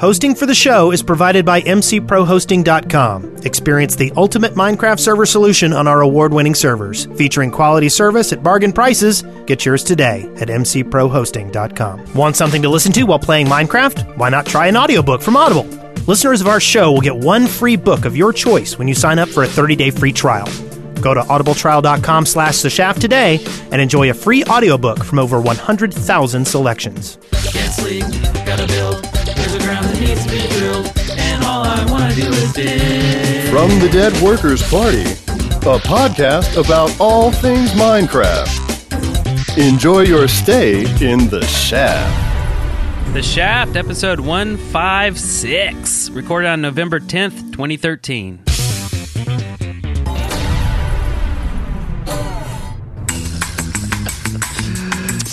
Hosting for the show is provided by mcprohosting.com. Experience the ultimate Minecraft server solution on our award-winning servers, featuring quality service at bargain prices. Get yours today at mcprohosting.com. Want something to listen to while playing Minecraft? Why not try an audiobook from Audible? Listeners of our show will get one free book of your choice when you sign up for a 30-day free trial. Go to audibletrial.com slash the shaft today and enjoy a free audiobook from over 100,000 selections. Can't sleep, gotta build. Needs to be drilled, and all I wanna do is dig. From the Dead Workers Party, a podcast about all things Minecraft. Enjoy your stay in the shaft. The Shaft, episode 156, recorded on November 10th, 2013.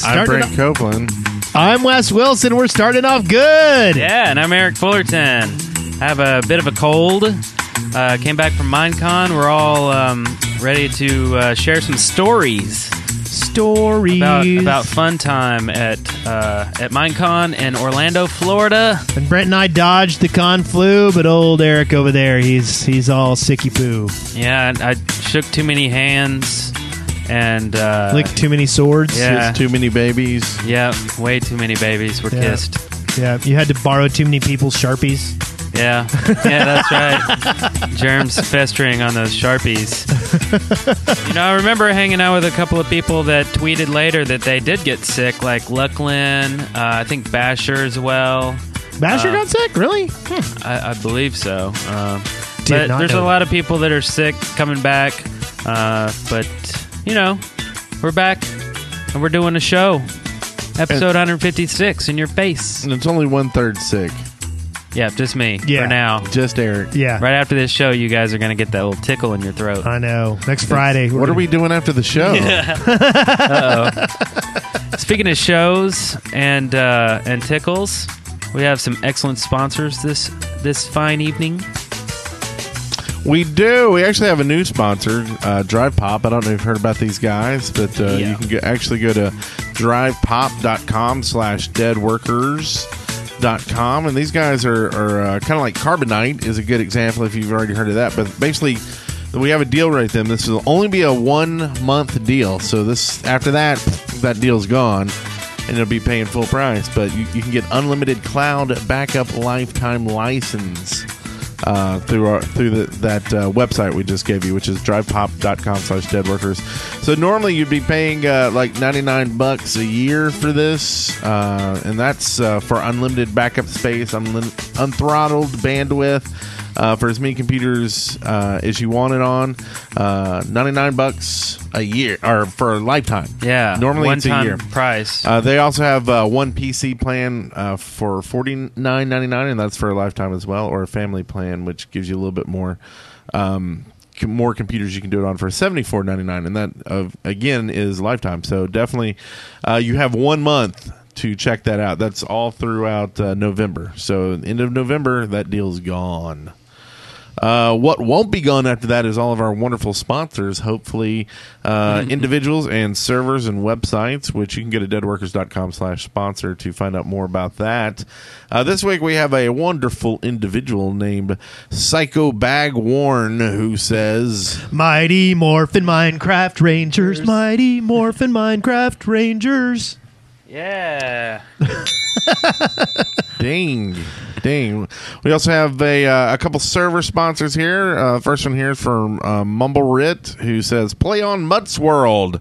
I'm Brent off- Copeland. I'm Wes Wilson. We're starting off good. Yeah, and I'm Eric Fullerton. I have a bit of a cold. Uh, came back from Minecon. We're all um, ready to uh, share some stories Stories about, about fun time at uh, at Minecon in Orlando, Florida. and Brent and I dodged the con flu, but old Eric over there, he's he's all sicky poo. Yeah, I shook too many hands and uh, Licked too many swords. Yeah. Kissed too many babies. yeah, way too many babies were Yeah. kissed. Yeah, you had to borrow too many people's sharpies. Yeah, yeah, that's right. Germs festering on those sharpies. you know, I remember hanging out with a couple of people that tweeted later that they did get sick, like Lucklin, uh, I think Basher as well. Basher Uh, got sick, really? I, I believe so. Um, Did but not there's know a lot of people that are sick coming back. Uh, but you know, we're back and we're doing a show. Episode 156 in your face. And it's only one third sick. Yeah, just me Yeah. for now. Just Eric. Yeah, Right after this show, you guys are going to get that little tickle in your throat. I know. Next Friday. What are we doing after the show? Speaking of shows and uh, and tickles, we have some excellent sponsors this this fine evening. We do. We actually have a new sponsor, uh, Drive Pop. I don't know if you've heard about these guys, but uh, Yeah. you can go, actually go to drivepop.com slash deadworkers.com. And these guys are, are uh, kind of like Carbonite is a good example if you've already heard of that. But basically, we have a deal right then. This will only be a one month deal. So this after that, that deal's gone. And it'll be paying full price, but you, you can get unlimited cloud backup lifetime license uh, through our through the, that uh, website we just gave you, which is drivepop.com slash deadworkers. So normally you'd be paying uh, like 99 bucks a year for this, and that's for unlimited backup space, unlim- unthrottled bandwidth. Uh, for as many computers uh, as you want it on, uh, 99 bucks a year, or for a lifetime. Yeah, Normally one it's a year. price. Uh, they also have uh, one PC plan uh, for forty nine ninety nine, and that's for a lifetime as well, or a family plan, which gives you a little bit more. Um, more computers you can do it on for seventy four ninety nine, and that uh, again is lifetime. So definitely, uh, you have one month to check that out. That's all throughout uh, November. So end of November, that deal's gone. Uh, what won't be gone after that is all of our wonderful sponsors, hopefully uh, individuals and servers and websites, which you can go to deadworkers.com slash sponsor to find out more about that. Uh, this week we have a wonderful individual named Psycho Bag Warren who says, Mighty Morphin Minecraft Rangers. Mighty Morphin Minecraft Rangers. yeah. Ding, ding. We also have a, uh, a couple server sponsors here. Uh, first one here is from uh, MumbleRit, who says, "Play on Mutts World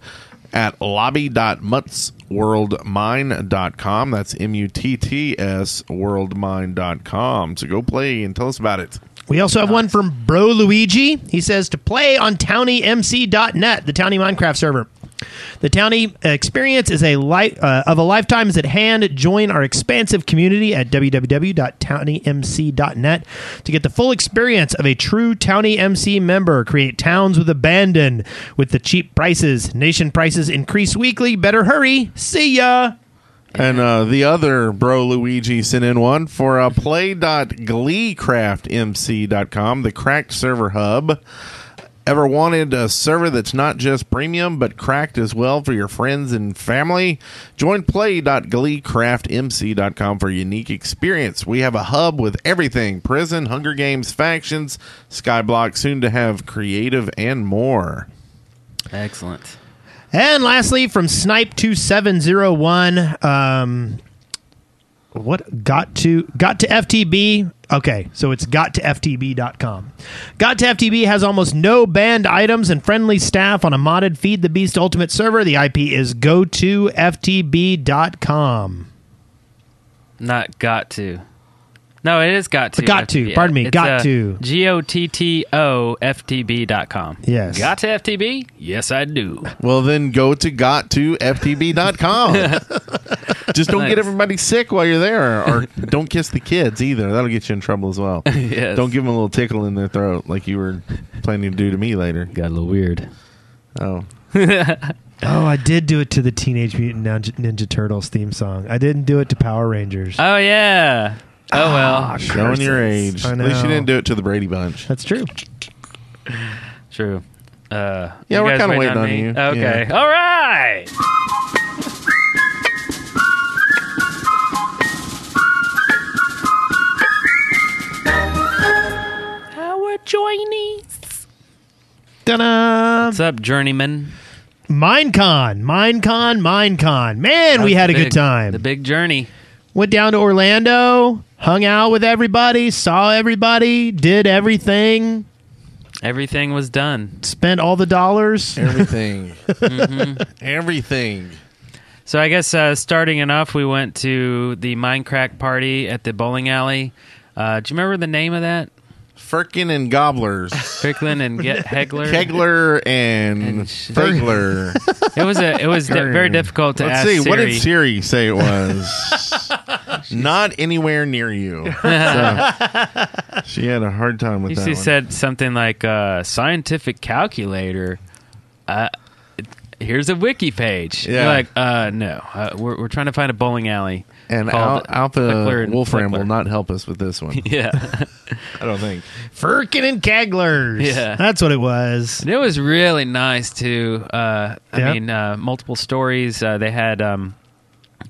at lobby.muttsworldmine.com. That's M-U-T-T-S worldmine.com. So go play and tell us about it. We also have one from Bro Luigi. He says to play on TownyMC.net, the Towny Minecraft server. The Townie experience is a li- uh, of a lifetime is at hand. Join our expansive community at www.towniemc.net to get the full experience of a true Townie MC member. Create towns with abandon with the cheap prices. Nation prices increase weekly. Better hurry. See ya. And uh, the other bro Luigi sent in one for uh, play.gleecraftmc.com, the cracked server hub. Ever wanted a server that's not just premium but cracked as well for your friends and family? Join play.gleecraftmc.com for a unique experience. We have a hub with everything prison, Hunger Games, factions, Skyblock, soon to have creative and more. Excellent. And lastly, from Snipe two seven zero one, um, what got to got to FTB? Okay, so it's got to FTB.com. Got to FTB has almost no banned items and friendly staff on a modded Feed the Beast Ultimate server. The IP is go to FTB.com. Not got to. No, it is got to. Got to, FTB. pardon me, It's, got to. G O T T O F T B dot com. Yes. Got to FTB? Yes, I do. Well, then go to got to FTB dot com. Just don't Nice. get everybody sick while you're there, or don't kiss the kids either. That'll get you in trouble as well. yes. Don't give them a little tickle in their throat like you were planning to do to me later. Got a little weird. Oh, Oh, I did do it to the Teenage Mutant Ninja, Ninja Turtles theme song. I didn't do it to Power Rangers. Oh yeah. Oh well. showing your age. I At least you know. didn't do it to the Brady Bunch. That's true. True. Uh, Yeah, we're guys kinda waiting on me? you. Okay. Yeah. All right. Our joinies. Ta-da! What's up, journeyman? Minecon, Minecon, Minecon. Man, we That's had a the good time. The big journey. Went down to Orlando, hung out with everybody, saw everybody, did everything, Everything was done. spent all the dollars. Everything. Mm-hmm. Everything. So I guess uh, starting enough, we went to the Minecraft party at the bowling alley. Uh, do you remember the name of that? Firkin and Gobblers. Ficklin and Get Hegler. Kegler and And sh- Fegler. It was a. It was di- very difficult to Let's ask see. What Siri. did Siri say it was? Not anywhere near you. So, she had a hard time with You that see, one. said something like uh, "scientific calculator." Uh, here's a wiki page. You're like, uh, no, uh, we're we're trying to find a bowling alley. And Al- Alpha Flickler and Wolfram Flickler. will not help us with this one. Yeah, I don't think. Firkin and Keglers. Yeah. That's what it was. and it was really nice too. Uh, I Yeah. mean, uh, multiple stories. Uh, they had um,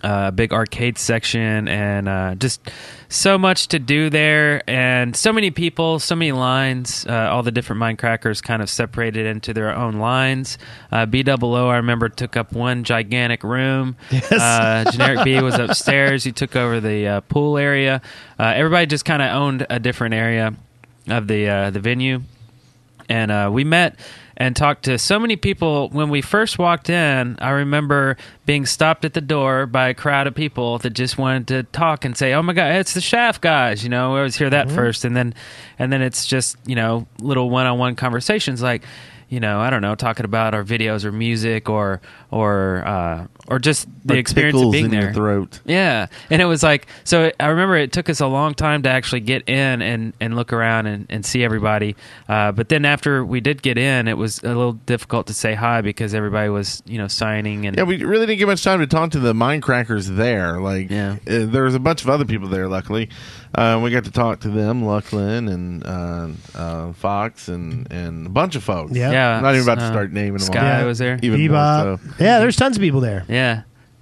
a big arcade section and uh, just so much to do there, and so many people, so many lines. Uh, all the different Mindcrackers kind of separated into their own lines. Uh, B double O, I remember, took up one gigantic room. Yes. Uh, GenerikB was upstairs. He took over the uh, pool area. Uh, everybody just kind of owned a different area of the uh, the venue and uh, we met and talked to so many people. When we first walked in i remember being stopped at the door by a crowd of people that just wanted to talk and say oh my god it's the shaft guys you know i always hear that first. And then and then it's just you know little one-on-one conversations like you know i don't know talking about our videos or music or or uh, or just the Or experience of being in there your throat. yeah, and it was like so. I remember it took us a long time to actually get in and, and look around and, and see everybody. Uh, but then after we did get in, it was a little difficult to say hi because everybody was you know signing and Yeah, we really didn't get much time to talk to the Mindcrackers there. Like, Yeah. uh, there was a bunch of other people there. Luckily, uh, we got to talk to them, Lucklin and uh, uh, Fox and and a bunch of folks. Yeah. yeah. I'm not even about to uh, start naming them. Sky all. was there. Even more Bebop. so. Yeah, there's tons of people there. Yeah,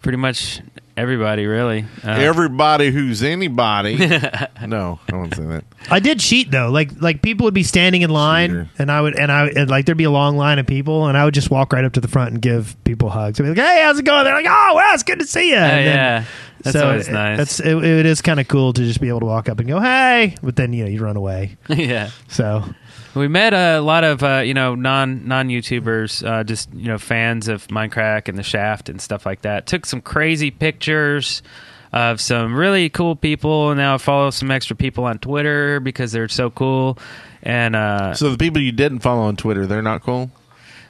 pretty much everybody really. Uh, Everybody who's anybody. no, I won't say that. I did cheat though. Like like people would be standing in line, Cheater. and I would and I and like there'd be a long line of people, and I would just walk right up to the front and give people hugs. I'd be like, "Hey, how's it going?" They're like, "Oh, well, it's good to see you." oh, And then- yeah, that's so always it- nice. That's it, it is kind of cool to just be able to walk up and go, "Hey," but then you know you run away. yeah. So We met a lot of uh, you know non non YouTubers, uh, just you know fans of Minecraft and the Shaft and stuff like that. Took some crazy pictures of some really cool people, and now I follow some extra people on Twitter because they're so cool. And uh, So the people you didn't follow on Twitter, they're not cool.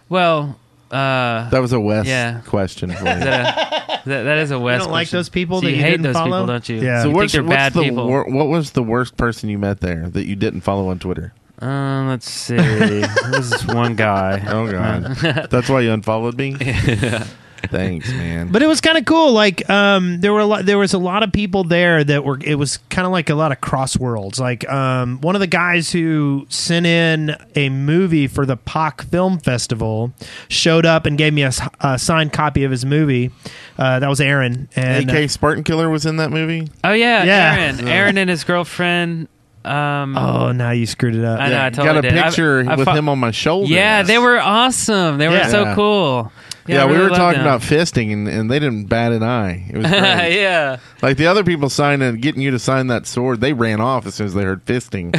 well, Uh, That was a West Yeah. question for you. that, that is a West. You don't like question. those people So that you you hate didn't those follow? people, don't you? Yeah. You So think what's- they're bad the people. wor- what was the worst person you met there that you didn't follow on Twitter? Uh, let's see. this is one guy. Oh God, that's why you unfollowed me. Thanks, man. But it was kind of cool. Like um, there were a lot, there was a lot of people there that were. It was kind of like a lot of cross worlds. Like um, one of the guys who sent in a movie for the POC Film Festival showed up and gave me a signed copy of his movie. Uh, that was Aaron. And AK Spartan Killer was in that movie. Oh yeah, Yeah. Aaron. Aaron and his girlfriend. Um, oh, now you screwed it up. I know, I totally got a did. Picture I with fo- him on my shoulder. yeah, they were awesome. They were Yeah. so cool. Yeah, I we really were talking them. about fisting, and, and they didn't bat an eye. It was great. yeah, like the other people signing, getting you to sign that sword. They ran off as soon as they heard fisting.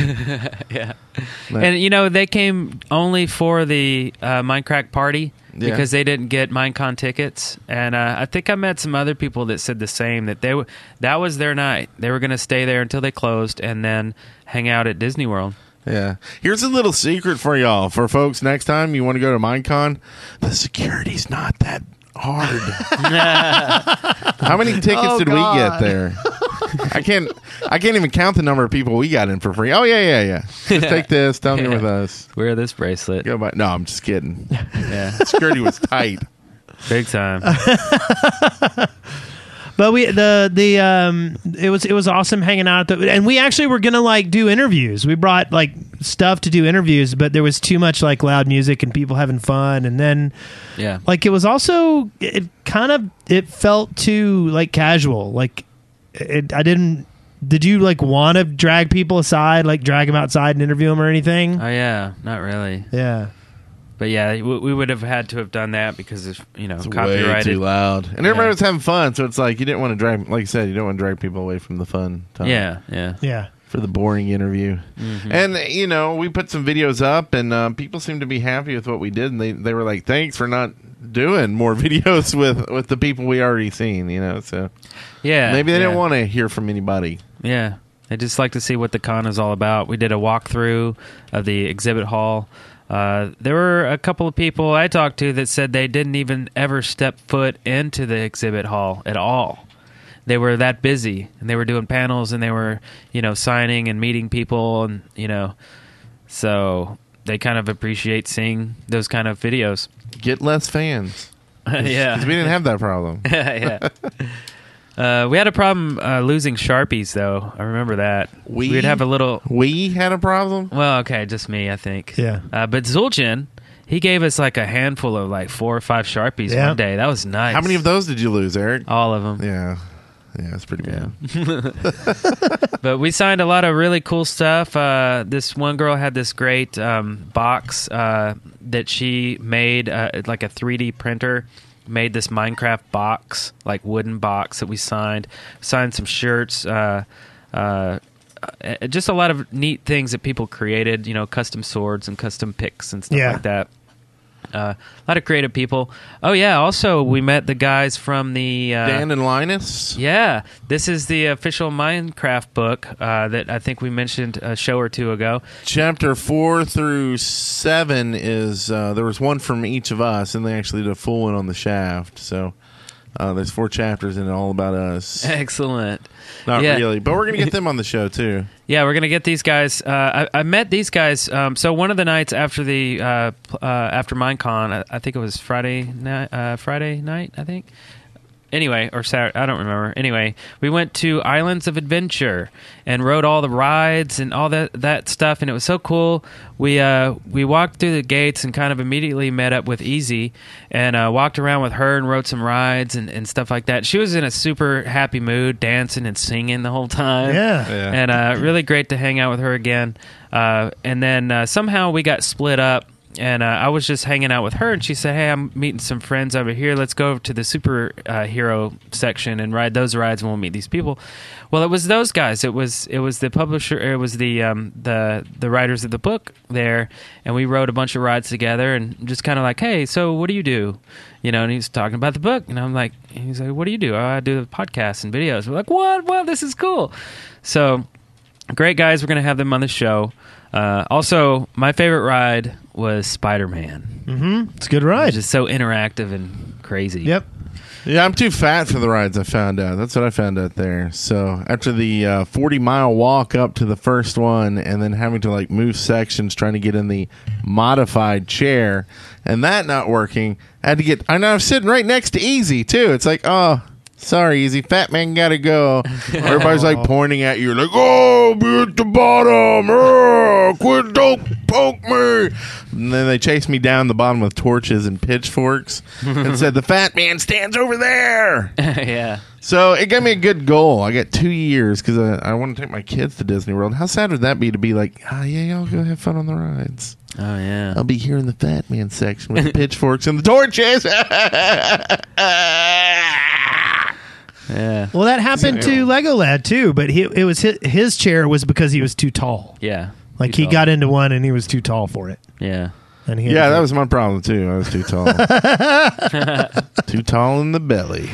yeah. But- And you know they came only for the uh, Minecraft party Yeah. because they didn't get Minecon tickets. And uh, I think I met some other people that said the same that they w- that was their night. They were going to stay there until they closed and then hang out at Disney World. yeah. Here's a little secret for y'all, for folks. Next time you want to go to Minecon, the security's not that hard. How many tickets Oh, did God. we get there? I can't. I can't even count the number of people we got in for free. Oh yeah, yeah, yeah. Just take this. Down here with us. Wear this bracelet. Go by. No, I'm just kidding. Yeah, Security was tight. big time. But we the the um it was it was awesome hanging out at the and we actually were gonna like do interviews. We brought like stuff to do interviews, but there was too much like loud music and people having fun, and then Yeah. like it was also it kind of it felt too like casual. Like it, I didn't. Did you like want to drag people aside, like drag them outside and interview them or anything? Oh yeah, not really. yeah. But yeah, we, we would have had to have done that because if you know It's way copyrighted. too loud, and everybody Yeah. was having fun. So it's like you didn't want to drag, like you said, you don't want to drag people away from the fun time. Yeah, yeah. Yeah. for the boring interview. Mm-hmm. And you know, we put some videos up, and uh, people seemed to be happy with what we did, and they they were like, "Thanks for not doing more videos with with the people we already seen." You know, so Yeah. maybe they yeah. didn't want to hear from anybody. Yeah. I just like to see what the con is all about. We did a walkthrough of the exhibit hall. Uh, there were a couple of people I talked to that said they didn't even ever step foot into the exhibit hall at all. They were that busy and they were doing panels and they were, you know, signing and meeting people and, you know, so they kind of appreciate seeing those kind of videos. Get less fans. yeah. 'Cause we didn't have that problem. yeah. Uh, we had a problem uh, losing sharpies, though. I remember that. We? We'd have a little. We had a problem. Well, okay, just me, I think. Yeah. Uh, but Zuljan, he gave us like a handful of like four or five sharpies Yeah. one day. That was nice. How many of those did you lose, Eric? All of them. Yeah, yeah, that's pretty bad. But we signed a lot of really cool stuff. Uh, this one girl had this great um, box uh, that she made, uh, like a 3D printer. Made this Minecraft box, like wooden box that we signed. Signed some shirts. Uh, uh, uh, just a lot of neat things that people created. You know, custom swords and custom picks and stuff Yeah. like that. Uh, a lot of creative people. Oh yeah. Also, we met the guys from the uh, Dan and Linus. yeah, this is the official Minecraft book uh, that I think we mentioned a show or two ago. Chapter four through seven is uh, there was one from each of us, and they actually did a full one on the shaft. So uh, there's four chapters and all about us. Excellent. Not Yeah. really, but we're gonna get them on the show too. Yeah, we're gonna get these guys. Uh, I, I met these guys. Um, so one of the nights after the uh, uh, after Minecon, I, I think it was Friday night. Uh, Friday night, I think. Anyway, or Saturday, I don't remember. Anyway, we went to Islands of Adventure and rode all the rides and all that that stuff, and it was so cool. We uh, we walked through the gates and kind of immediately met up with Easy and uh, walked around with her and rode some rides and, and stuff like that. She was in a super happy mood, dancing and singing the whole time Yeah. Yeah. and uh, really great to hang out with her again. Uh, and then uh, somehow we got split up, and uh, I was just hanging out with her, and she said, "Hey, I'm meeting some friends over here. Let's go to the super uh, section and ride those rides, and we'll meet these people." Well, it was those guys. It was it was the publisher. It was the um, the the writers of the book there, and we rode a bunch of rides together, and just kind of like, "Hey, so what do you do?" You know, and he's talking about the book, and I'm like, he's like, "What do you do?" Oh, I do the podcasts and videos. We're like, "What? What? This is cool." So great guys. We're to have them on the show. Uh, also, my favorite ride was Spider Man. It's a good ride. It's just so interactive and crazy. Yep. Yeah, I'm too fat for the rides. I found out. That's what I found out there. So after the uh, 40 mile walk up to the first one, and then having to like move sections, trying to get in the modified chair, and that not working, I had to get. I know I'm sitting right next to Easy too. It's like, oh, sorry, Easy, fat man gotta go. Everybody's like pointing at you, like, oh, be at the bottom. Oh, quit, don't poke me. And then they chased me down the bottom with torches and pitchforks and said, the fat man stands over there. yeah. So it gave me a good goal. I got two years because I, I want to take my kids to Disney World. How sad would that be to be like, oh, yeah, y'all go have fun on the rides. Oh yeah. I'll be here in the fat man section with the pitchforks and the torches. Yeah. Well, that happened to Legolad too, but he, it was his, his chair was because he was too tall. Yeah. Like he tall. got into one and he was too tall for it. Yeah. And he had yeah, to- that was my problem too. I was too tall. too tall in the belly.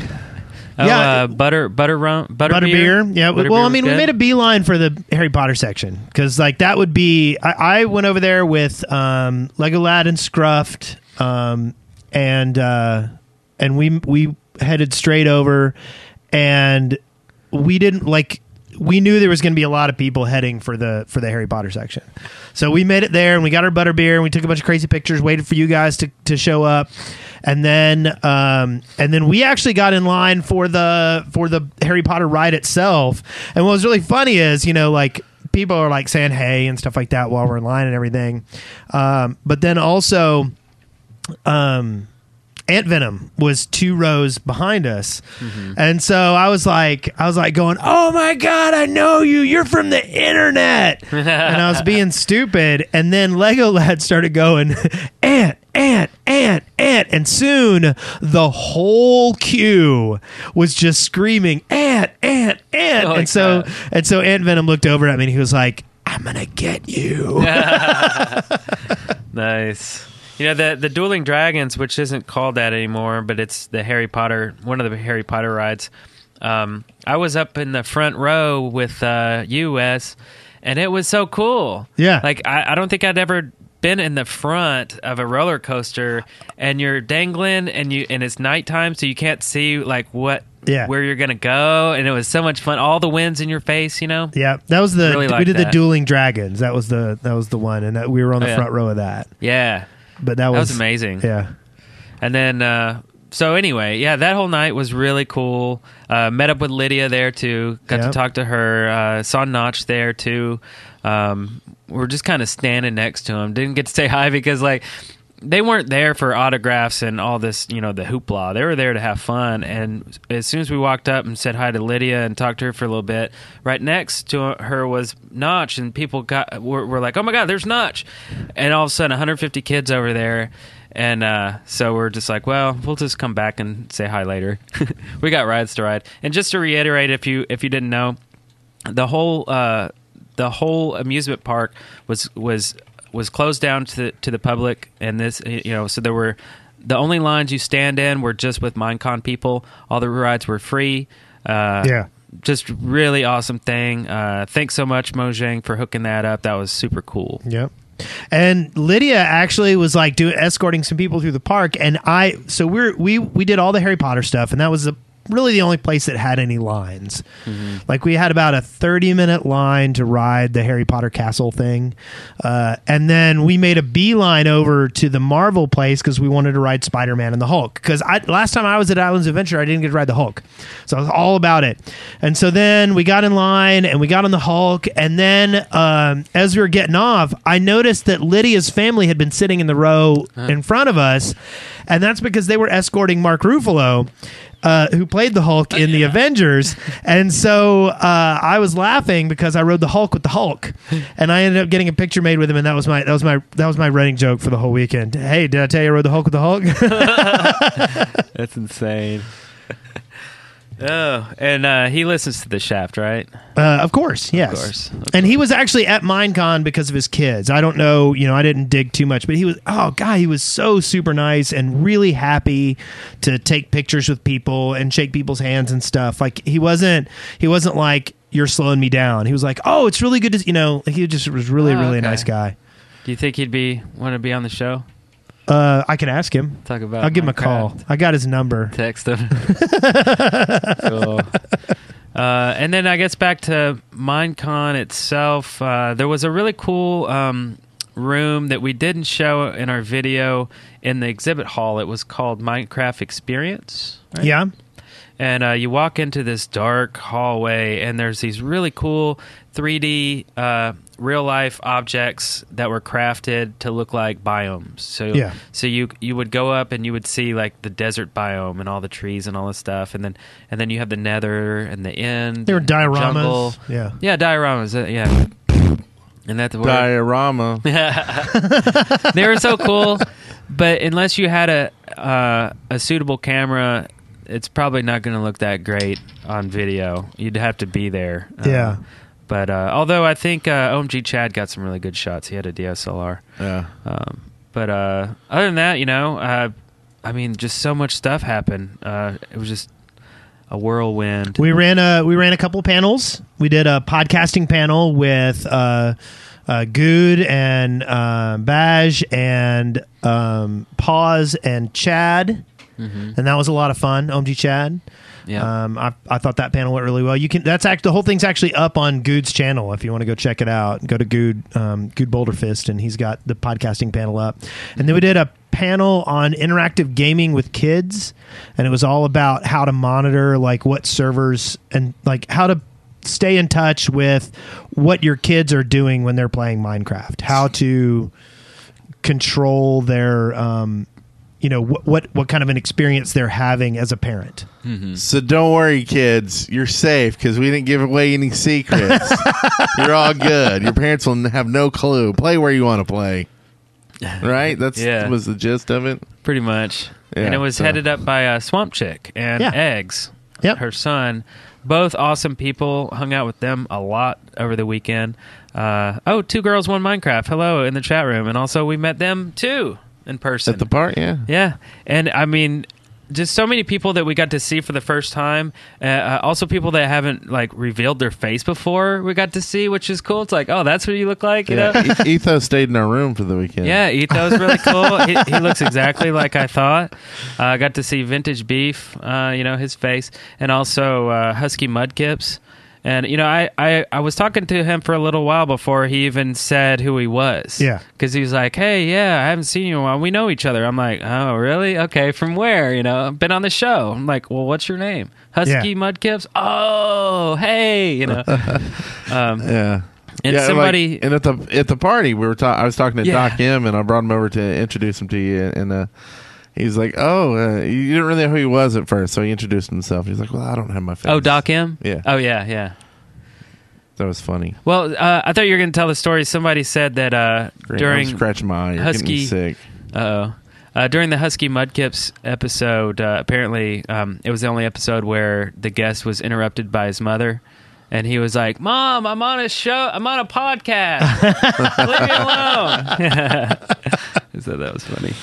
Oh, Yeah. uh, butter butter rum butter, butter beer. Yeah. Butter well, beer I was mean, we good? made a beeline for the Harry Potter section because, like, that would be. I, I went over there with um, Legolad and Scruffed, um, and uh, and we we headed straight over, and we didn't like. We knew there was going to be a lot of people heading for the for the Harry Potter section, so we made it there and we got our butter beer and we took a bunch of crazy pictures. Waited for you guys to, to show up, and then um, and then we actually got in line for the for the Harry Potter ride itself. And what was really funny is you know like people are like saying hey and stuff like that while we're in line and everything, um, but then also um Ant Venom was two rows behind us. Mm-hmm. And so I was like I was like going, "Oh my god, I know you. You're from the internet." and I was being stupid and then Lego Lad started going, "Ant, ant, ant, ant." And soon the whole queue was just screaming, "Ant, ant, ant." Oh Holy and so and so Ant Venom looked over at me and he was like, "I'm going to get you." Nice. You know the the Dueling Dragons, which isn't called that anymore, but it's the Harry Potter one of the Harry Potter rides. Um, I was up in the front row with uh, Wes, and it was so cool. Yeah. like I, I don't think I'd ever been in the front of a roller coaster, and you're dangling, and you and it's nighttime, so you can't see like what Yeah. where you're gonna go, and it was so much fun. All the winds in your face, you know. Yeah, that was the Really we did the dueling dragons. That was the that was the one, and that, we were on the Oh, yeah. front row of that. Yeah, But that that was, was amazing. Yeah, And then, uh, so anyway, yeah, that whole night was really cool. Uh, met up with Lydia there too. Got Yep. to talk to her. Uh, saw Notch there too. Um, we're just kind of standing next to him. Didn't get to say hi because like they weren't there for autographs and all this, you know, the hoopla. They were there to have fun. And as soon as we walked up and said hi to Lydia and talked to her for a little bit, right next to her was Notch, and people got were, were like, "Oh my God, there's Notch!" And all of a sudden, 150 kids over there. And uh, so we're just like, well, we'll just come back and say hi later. we got rides to ride, and just to reiterate, if you if you didn't know, the whole uh, the whole amusement park was was was closed down to the, to the public, and this you know so there were the only lines you stand in were just with Minecon people. All the rides were free. Uh, Yeah. just really awesome thing. Uh, thanks so much, Mojang, for hooking that up. That was super cool. yep. And Lydia actually was like doing escorting some people through the park, and I so we're we we did all the Harry Potter stuff, and that was the, really the only place that had any lines. Like we had about a thirty minute line to ride the Harry Potter castle thing, uh, and then we made a beeline over to the Marvel place because we wanted to ride Spider Man and the Hulk. Because last time I was at Islands Adventure, I didn't get to ride the Hulk, so I was all about it. And so then we got in line and we got on the Hulk, and then um, as we were getting off, I noticed that Lydia's family had been sitting in the row in front of us, and that's because they were escorting Mark Ruffalo. Uh, who played the Hulk in the Avengers? And so uh, I was laughing because I rode the Hulk with the Hulk, and I ended up getting a picture made with him, and that was my that was my that was my running joke for the whole weekend. Hey, did I tell you I rode the Hulk with the Hulk? That's insane. Oh, and uh, he listens to the Shaft, right? Uh, of course, yes. Of course, of course. and he was actually at Minecon because of his kids. I don't know, you know, I didn't dig too much, but he was, oh, God, he was so super nice and really happy to take pictures with people and shake people's hands and stuff. Like, he wasn't, he wasn't like, you're slowing me down. He was like, oh, it's really good to, you know, he just was really, Oh, really okay. nice guy. Do you think he'd be want to be on the show? Uh, I can ask him. Talk about. I'll give him a call. Minecraft? I got his number. Text him. cool. Uh, and then I guess back to Minecon itself. Uh, there was a really cool um, room that we didn't show in our video in the exhibit hall. It was called Minecraft Experience. right? Yeah. and uh, you walk into this dark hallway and there's these really cool 3d uh, real life objects that were crafted to look like biomes so Yeah. so you you would go up and you would see like the desert biome and all the trees and all this stuff and then and then you have the nether and the end They were and dioramas. jungle. Yeah. yeah dioramas uh, yeah and that's the word Diorama. they were so cool, but unless you had a uh, a suitable camera, it's probably not going to look that great on video. You'd have to be there. Yeah. But uh, although I think uh, OMG Chad got some really good shots, he had a DSLR. Yeah. Um, but uh, other than that, you know, uh, I mean, just so much stuff happened. Uh, it was just a whirlwind. We ran a we ran a couple panels. We did a podcasting panel with uh, uh, Guude and uh, Baj and um, Pause and Chad, and that was a lot of fun. OMG Chad. Yeah. Um, I, I thought that panel went really well. You can that's act the whole thing's actually up on Guude's channel if you want to go check it out. Go to Guude um, Guude Boulderfist and he's got the podcasting panel up. And then we did a panel on interactive gaming with kids, and it was all about how to monitor like what servers and like how to stay in touch with what your kids are doing when they're playing Minecraft. How to control their um, you know what, what what kind of an experience they're having as a parent. So don't worry, kids. You're safe because we didn't give away any secrets. You're all good. Your parents will have no clue. Play where you want to play. Right? That's Yeah. was the gist of it. pretty much. Yeah, and it was so- headed up by uh, Swamp Chick and Yeah. Eggs, Yep. her son. Both awesome people. Hung out with them a lot over the weekend. Uh, oh, two girls, one Minecraft. Hello in the chat room, and also we met them too in person. At the part, yeah. yeah, and I mean, just so many people that we got to see for the first time. Uh, uh, also, people that haven't like revealed their face before. We got to see, which is cool. It's like, oh, that's what you look like, you know. Yeah. E- Etho stayed in our room for the weekend. Yeah, Etho's really cool. he, he looks exactly like I thought. Uh, I got to see Vintage Beef, uh, you know, his face, and also uh, Husky Mudkips. And, you know, I, I, I was talking to him for a little while before he even said who he was. Yeah. Because he was like, hey, yeah, I haven't seen you in a while. We know each other. I'm like, oh, really? Okay, from where? You know, I've been on the show. I'm like, well, what's your name? Husky Yeah. Mudkips? Oh, hey, you know. um, Yeah. and yeah, somebody. like, and at the at the party we were ta- I was talking to Yeah. Doc M and I brought him over to introduce him to you and uh, he's like oh uh, you didn't really know who he was at first so he introduced himself he's like well I don't have my face oh, Doc M? Yeah. Oh, yeah, yeah. that was funny Well, uh, I thought you were going to tell the story. Somebody said that uh, Great. During was scratching my eye You're Husky- sick uh uh, during the Husky Mudkips episode, uh, apparently um, it was the only episode where the guest was interrupted by his mother, and he was like, "Mom, I'm on a show. I'm on a podcast. Leave me alone." so that was funny.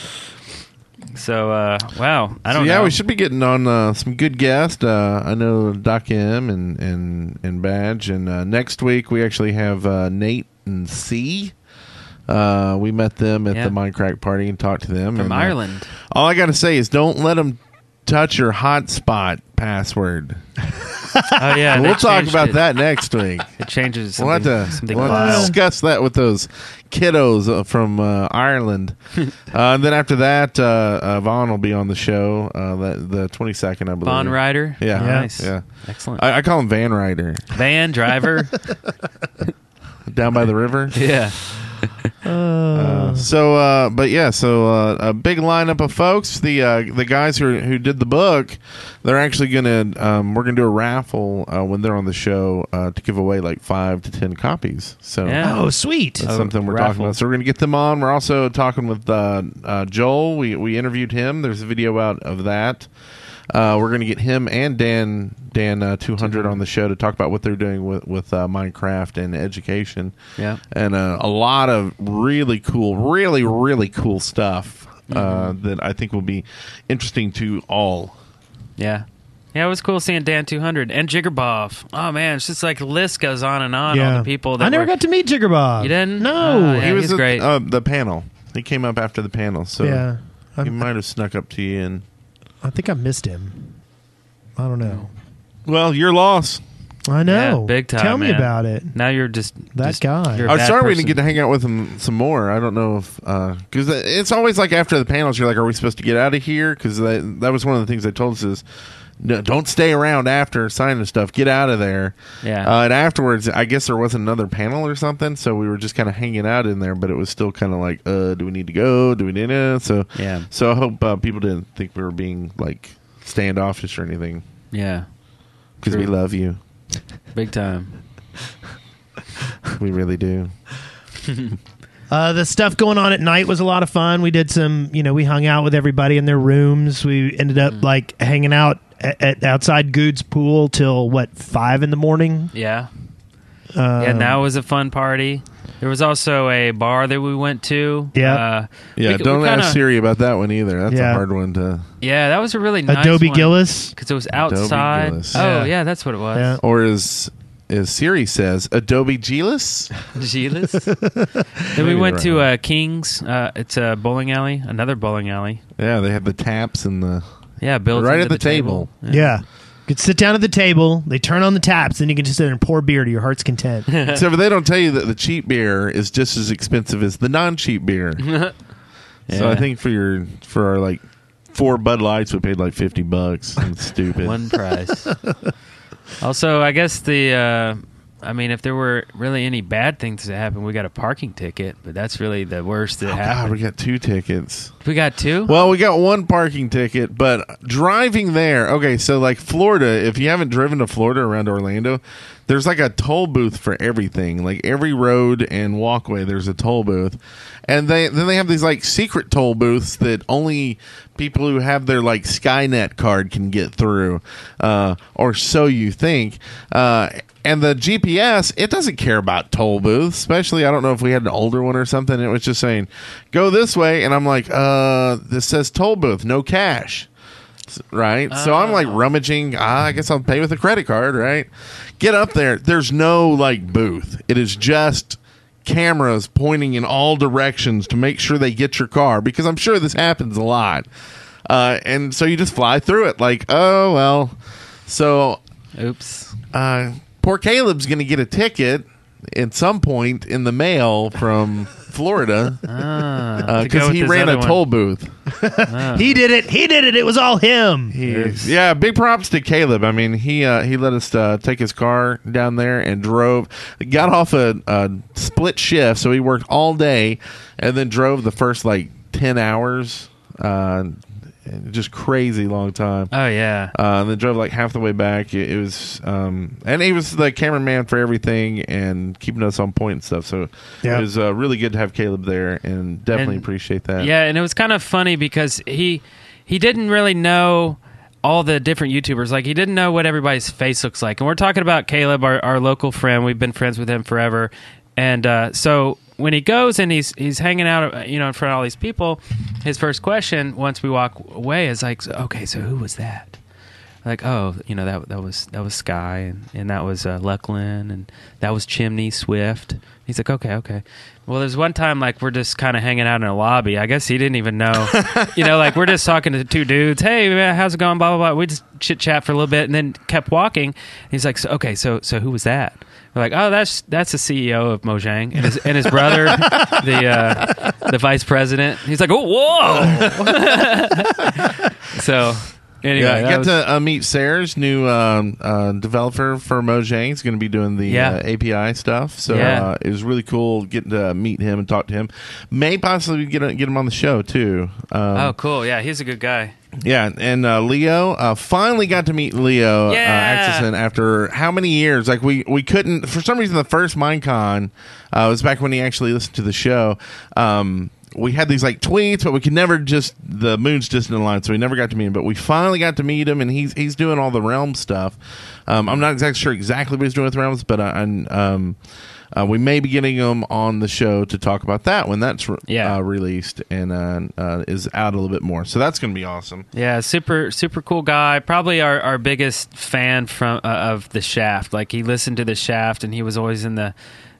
So uh, wow, I don't yeah know. we should be getting on uh, some good guests uh, I know Doc M and and and Badge and uh, next week we actually have uh, Nate and C. Uh, we met them at Yeah. the Minecraft party and talked to them from and, Ireland. All I got to say is don't let them touch your hotspot password. Oh yeah, we'll talk changed about it. that next week. It changes We'll something, have to, something we'll have to discuss that with those kiddos uh, from uh, Ireland. uh, and then after that, uh, uh, Vaughn will be on the show uh, the, the 22nd, I believe. Von Rider. Yeah. nice. Yeah. Excellent. I, I call him Van Rider. Van driver. Down by the river. yeah. Uh, so, uh, but yeah, so uh, a big lineup of folks. The uh, the guys who who did the book, they're actually gonna um, we're gonna do a raffle uh, when they're on the show uh, to give away like five to ten copies. So Yeah. Oh, sweet. that's A something we're raffle. talking about. So we're gonna get them on. We're also talking with uh, uh, Joel. We we interviewed him. There's a video out of that. Uh, we're going to get him and Dan Dan uh, 200 on the show to talk about what they're doing with with uh, Minecraft and education Yeah. and uh, a lot of really cool, really, really cool stuff uh, Mm-hmm. that I think will be interesting to all. Yeah. Yeah, it was cool seeing Dan 200 and Jiggerboff. Oh man, it's just like the list goes on and on. All the people that I never were- got to meet Jigger Bob. You didn't? No. Oh, yeah. he was he's at, great. Uh, the panel. He came up after the panel, so yeah. he I'm- might have snuck up to you. And I think I missed him. I don't know. well, your loss. I know. Yeah, big time, Tell me man. about it. now you're just That just- guy. you're a I was bad sorry we didn't get to hang out with him some more. I don't know if uh, because it's always like after the panels, you're like, "Are we supposed to get out of here?" Because that, that was one of the things they told us is, no, "Don't stay around after signing stuff. Get out of there." Yeah. Uh, and afterwards, I guess there was another panel or something, so we were just kind of hanging out in there. But it was still kind of like, uh, "Do we need to go? Do we need to?" So Yeah. So I hope uh, people didn't think we were being like standoffish or anything Yeah, because we love you. big time. We really do. Uh, the stuff going on at night was a lot of fun. We did some, you know, we hung out with everybody in their rooms. We ended Mm. up like hanging out at, at outside Guude's pool till what five in the morning. Yeah, Um, yeah. That was a fun party. There was also a bar that we went to. Yeah. uh, Yeah, we- we don't kinda- ask Siri about that one either. That's Yeah. a hard one to. Yeah, that was a really nice Adobe one. Gillis. because it was outside. Oh Yeah. yeah. that's what it was. Yeah. Or as as Siri says, Adobe Gillis. Gillis. then we went to uh, King's. Uh, it's a bowling alley, another bowling alley. Yeah, they have the taps and the Yeah, built Right into at the table. Yeah. You could sit down at the table. They turn on the taps, and you can just sit there and pour beer to your heart's content. except for they don't tell you that the cheap beer is just as expensive as the non-cheap beer. So I think for your for our like four Bud Lights, we paid like fifty bucks. It's stupid. one price. also, I guess the. Uh, I mean, if there were really any bad things that happened, we got a parking ticket, but that's really the worst that Oh, God, happened. we got two tickets. we got two. Well, we got one parking ticket, but driving there. Okay, so like Florida, if you haven't driven to Florida around Orlando, there's like a toll booth for everything. Like every road and walkway, there's a toll booth, and they then they have these like secret toll booths that only people who have their like Skynet card can get through, uh, or so you think. Uh, and the GPS, it doesn't care about toll booths, especially I don't know if we had an older one or something. It was just saying, go this way. And I'm like, uh, this says toll booth, no cash. Right. So I'm like rummaging. Ah, I guess I'll pay with a credit card. Right. Get up there. There's no like booth. It is just cameras pointing in all directions to make sure they get your car because I'm sure this happens a lot. Uh, and so you just fly through it like, oh, well. So Oops. uh, poor Caleb's going to get a ticket at some point in the mail from Florida Ah, to go because he ran a one. toll booth. He did it. He did it. It was all him. Oops. Yeah, big props to Caleb. I mean, he uh, he let us uh, take his car down there and drove. Got off a, a split shift, so he worked all day and then drove the first like ten hours. Uh, just crazy long time. Oh yeah. Uh, and then drove like half the way back. It, it was, um, and he was the cameraman for everything and keeping us on point and stuff. So Yeah. it was uh, really good to have Caleb there, and definitely And- appreciate that. Yeah, and it was kind of funny because he he didn't really know all the different YouTubers. Like he didn't know what everybody's face looks like. And we're talking about Caleb, our, our local friend. We've been friends with him forever. And uh, so when he goes and he's he's hanging out, uh, you know, in front of all these people, his first question once we walk away is like, "Okay, so who was that?" Like, oh, you know that that was that was Sky and, and that was uh, Luckland and that was Chimney Swift. He's like, okay, okay. Well, there's one time like we're just kind of hanging out in a lobby. I guess he didn't even know, you know, like we're just talking to two dudes. Hey, man, how's it going? Blah blah blah. We just chit chat for a little bit and then kept walking. He's like, so, okay, so so who was that? We're like, oh, that's that's the CEO of Mojang and his and his brother, the uh, the vice president. He's like, oh, whoa. so anyway, Yeah, I got was- to uh, meet Sarah's new um, uh, developer for Mojang. He's going to be doing the Yeah. uh, API stuff. So Yeah. uh, it was really cool getting to meet him and talk to him. May possibly get get him on the show too. Um, oh, cool. Yeah, he's a good guy. Yeah, and uh, Leo uh, finally got to meet Leo Yeah. uh, after how many years? Like we we couldn't for some reason the first Minecon uh, was back when he actually listened to the show. Um, we had these like tweets, but we could never just the moons just didn't align, so we never got to meet him. But we finally got to meet him, and he's he's doing all the realm stuff. Um, I'm not exactly sure exactly what he's doing with realms, but I, I'm, um, uh, we may be getting him on the show to talk about that when that's re- Yeah. uh, released and uh, uh, is out a little bit more. So that's going to be awesome. Yeah, super super cool guy. Probably our, our biggest fan from uh, of the Shaft. Like he listened to the Shaft, and he was always in the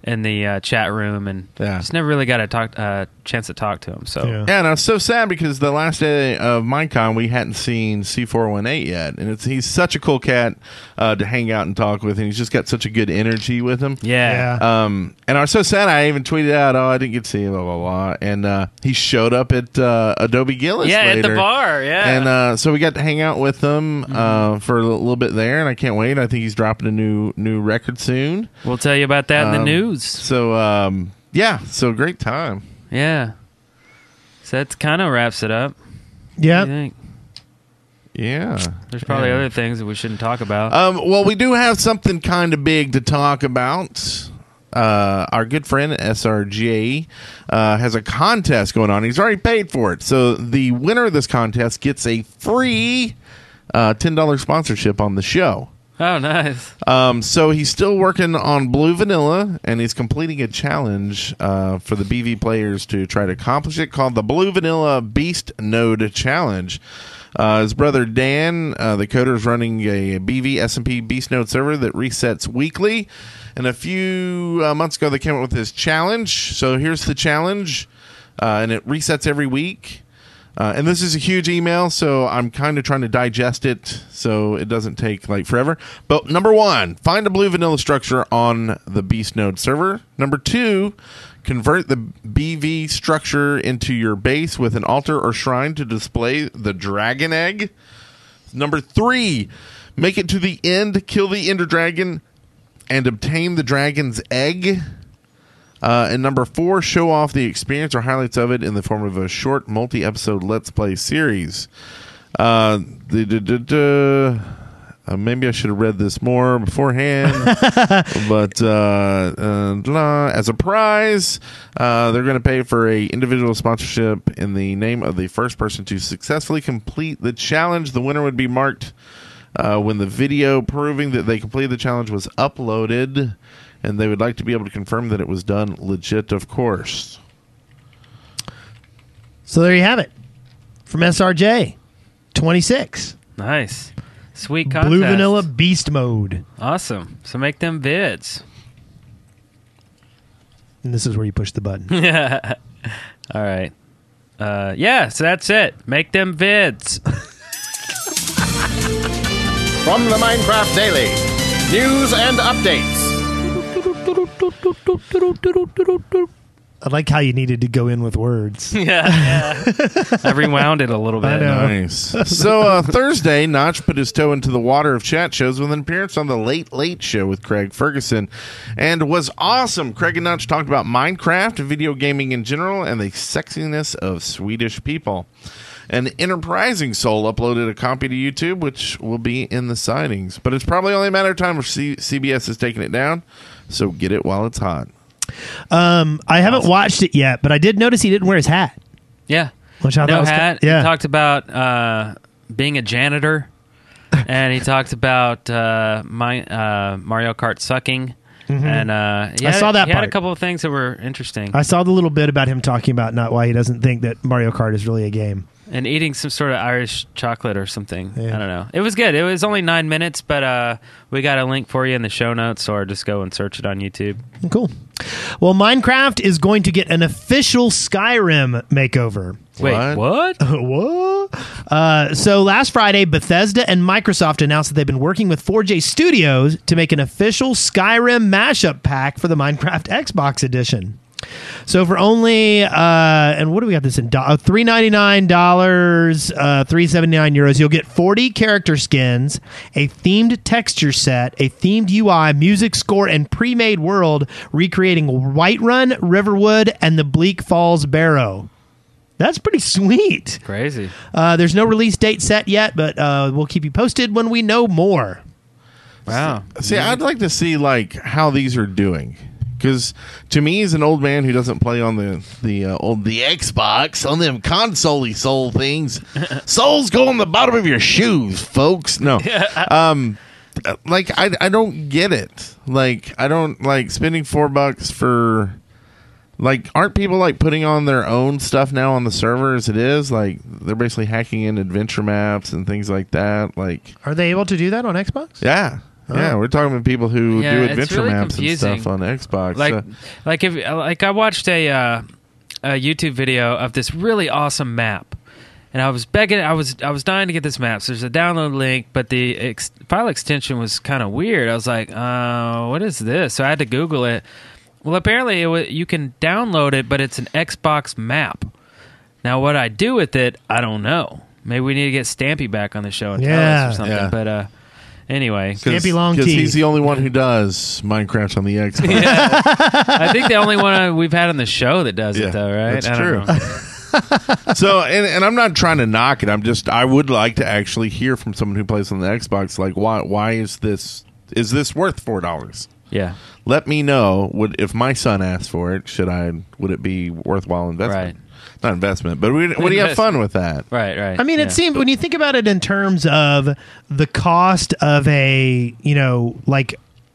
in the uh, chat room, and Yeah. just never really got a talk uh, chance to talk to him. So Yeah. Yeah, and I was so sad because the last day of Minecon we hadn't seen C418 yet, and it's he's such a cool cat uh, to hang out and talk with, and he's just got such a good energy with him. yeah, Yeah. Um, and I was so sad. I even tweeted out, "Oh, I didn't get to see him." Blah blah blah. And uh, he showed up at uh, Adobe Gillis. yeah, at the later. bar. Yeah, And uh, so we got to hang out with him uh, for a little, little bit there, and I can't wait. I think he's dropping a new new record soon. we'll tell you about that in the um, news. So um, yeah, so great time. Yeah, so that kind of wraps it up. What do yeah. you think? Yeah, There's probably Yeah. other things that we shouldn't talk about. Um, well, we do have something kind of big to talk about. Uh, our good friend SRJ uh, has a contest going on. He's already paid for it. So the winner of this contest gets a free uh, $10 sponsorship on the show. Oh, nice. Um, so he's still working on Blue Vanilla, and he's completing a challenge uh, for the BV players to try to accomplish it called the Blue Vanilla Beast Node Challenge. Uh, his brother Dan, uh, the coder, is running a BV SMP Beast Node server that resets weekly. And a few uh, months ago, they came up with this challenge. So here's the challenge, uh, and it resets every week. Uh, and this is a huge email, so I'm kind of trying to digest it so it doesn't take like forever. But number one, find a blue vanilla structure on the Beast Node server. Number two, convert the BV structure into your base with an altar or shrine to display the dragon egg. Number three, make it to the end, kill the ender dragon, and obtain the dragon's egg. Uh, and number four, show off the experience or highlights of it in the form of a short multi-episode Let's Play series. Uh, the, the, the, uh, maybe I should have read this more beforehand, but uh, uh, blah. as a prize, uh, they're going to pay for a individual sponsorship in the name of the first person to successfully complete the challenge. The winner would be marked uh, when the video proving that they completed the challenge was uploaded, and they would like to be able to confirm that it was done legit, of course. So there you have it. From SRJ. 26. Nice, sweet contest. Blue Vanilla Beast Mode. Awesome. So make them vids. And this is where you push the button. All right. Uh, yeah, so that's it. Make them vids. From the Minecraft Daily, news and updates. I like how you needed to go in with words. Yeah. I rewound it a little bit. Nice. so uh, Thursday, Notch put his toe into the water of chat shows with an appearance on the Late Late Show with Craig Ferguson, and was awesome. Craig and Notch talked about Minecraft, video gaming in general, and the sexiness of Swedish people. An enterprising soul uploaded a copy to YouTube, which will be in the sightings. But it's probably only a matter of time if C- CBS is taking it down. So get it while it's hot. Um, I haven't watched it yet, but I did notice he didn't wear his hat. Yeah. Which I thought no was ki- hat. yeah. He talked about uh, being a janitor, and he talked about uh, my uh, Mario Kart sucking. And uh, he Mm-hmm. I had- saw that He had a couple of things that were interesting, I saw the little bit about him talking about not why he doesn't think that Mario Kart is really a game. And eating some sort of Irish chocolate or something. Yeah. I don't know. It was good. It was only nine minutes, but uh, we got a link for you in the show notes, or just go and search it on YouTube. Cool. Well, Minecraft is going to get an official Skyrim makeover. Wait, What? what? what? Uh, so last Friday, Bethesda and Microsoft announced that they've been working with 4J Studios to make an official Skyrim mashup pack for the Minecraft Xbox edition. So for only uh, and what do we got this in uh, three ninety nine dollars, uh, three seventy nine euros, you'll get forty character skins, a themed texture set, a themed UI, music score, and pre made world recreating Whiterun, Riverwood, and the Bleak Falls Barrow. That's pretty sweet. Crazy. Uh, there's no release date set yet, but uh, we'll keep you posted when we know more. Wow. See, I'd like to see like how these are doing. Because to me, as an old man who doesn't play on the the uh, old the Xbox on them console soul things, souls go on the bottom of your shoes, folks. No, um, like I I don't get it. Like I don't like spending four bucks for. Like, aren't people like putting on their own stuff now on the server as it is? Like, they're basically hacking in adventure maps and things like that. Like, Are they able to do that on Xbox? yeah, yeah, we're talking about people who Yeah, do it's adventure really maps confusing. and stuff on Xbox. like Uh, like if like I watched a uh, a YouTube video of this really awesome map, and I was begging, I was I was dying to get this map. So there's a download link, but the ex- file extension was kind of weird. I was like, uh, what is this? So I had to Google it. Well, apparently it wa you can download it, but it's an Xbox map. Now, what I do with it, I don't know. Maybe we need to get Stampy back on the show and tell Yeah. us or something. Yeah. But uh, anyway, Stampy Long because T. he's the only one who does Minecraft on the Xbox. I think the only one uh, we've had on the show that does Yeah, it, though, right? that's I don't true. know. so and, and I'm not trying to knock it. I'm just I would like to actually hear from someone who plays on the Xbox. Like why why is this is this worth four dollars? Yeah, Let me know. Would if my son asked for it, should I? Would it be worthwhile investment? Not investment, but would, would he have fun with that? right, right. I mean, yeah. it seems when you think about it in terms of the cost of a, you know, like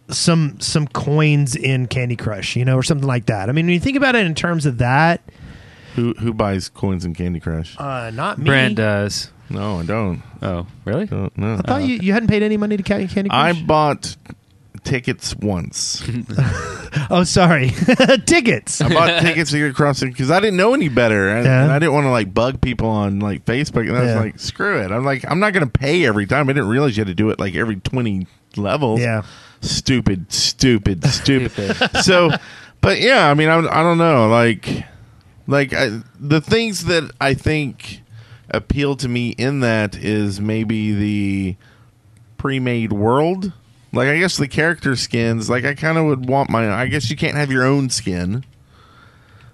some some coins in Candy Crush, you know, or something like that. I mean, when you think about it in terms of that, Who who buys coins in Candy Crush? uh, not me. Brent does. no, I don't. Oh, really? Don't know. I thought you, you hadn't paid any money to Ca- Candy Crush. I bought tickets once. oh, sorry, tickets. I bought tickets to get across because I didn't know any better, and, Yeah. and I didn't want to like bug people on like Facebook. And I was Yeah. like, screw it. I'm like, I'm not going to pay every time. I didn't realize you had to do it like every 20 levels. Yeah. stupid, stupid, stupid. so, but yeah, I mean, I, I don't know, like, like I, the things that I think appeal to me in that is maybe the pre-made world. Like I guess the character skins, like I kind of would want my. I guess you can't have your own skin,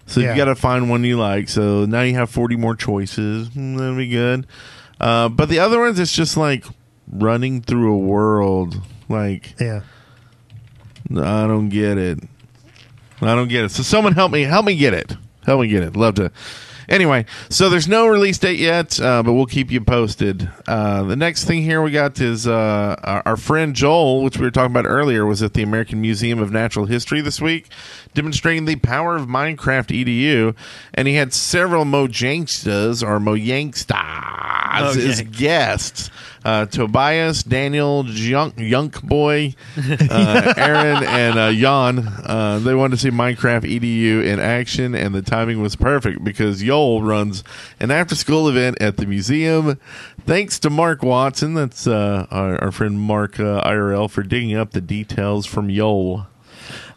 so Yeah. you got to find one you like. So now you have forty more choices. Mm, that'd be good. Uh, but the other ones, it's just like running through a world. Like yeah. I don't get it. I don't get it. So someone help me. Help me get it. Help me get it. Love to. Anyway, so there's no release date yet, uh, but we'll keep you posted. Uh, the next thing here we got is uh, our, our friend Joel, which we were talking about earlier, was at the American Museum of Natural History this week, demonstrating the power of Minecraft EDU, and he had several Mojangstas or Moyangstas as his guests. Uh, Tobias, Daniel, Junk, Yunk Boy, uh, Aaron, and uh, Jan. Uh, they wanted to see Minecraft EDU in action, and the timing was perfect because Yol runs an after school event at the museum. Thanks to Mark Watson, that's uh, our, our friend Mark uh, IRL, for digging up the details from Yol.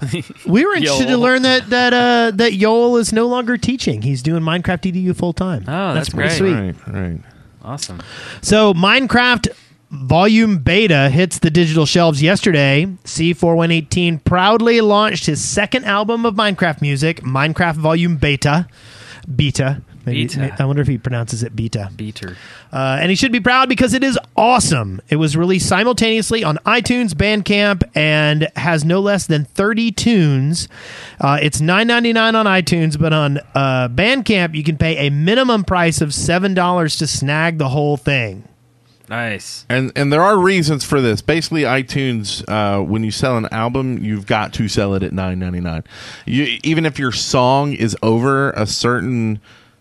We were interested to Yoel. learn that that uh, that Yoel is no longer teaching. He's doing Minecraft EDU full time. Oh, that's pretty great. sweet. Right, right. Awesome. So Minecraft Volume Beta hits the digital shelves yesterday. C418 proudly launched his second album of Minecraft music, Minecraft Volume Beta. Beta. Maybe, Beta. I wonder if he pronounces it beta. Beater. Uh, and he should be proud because it is awesome. It was released simultaneously on iTunes, Bandcamp, and has no less than 30 tunes. Uh, it's $9.99 on iTunes, but on uh, Bandcamp, you can pay a minimum price of $7 to snag the whole thing. Nice. And and there are reasons for this. Basically, iTunes, uh, when you sell an album, you've got to sell it at nine ninety nine. You even if your song is over a certain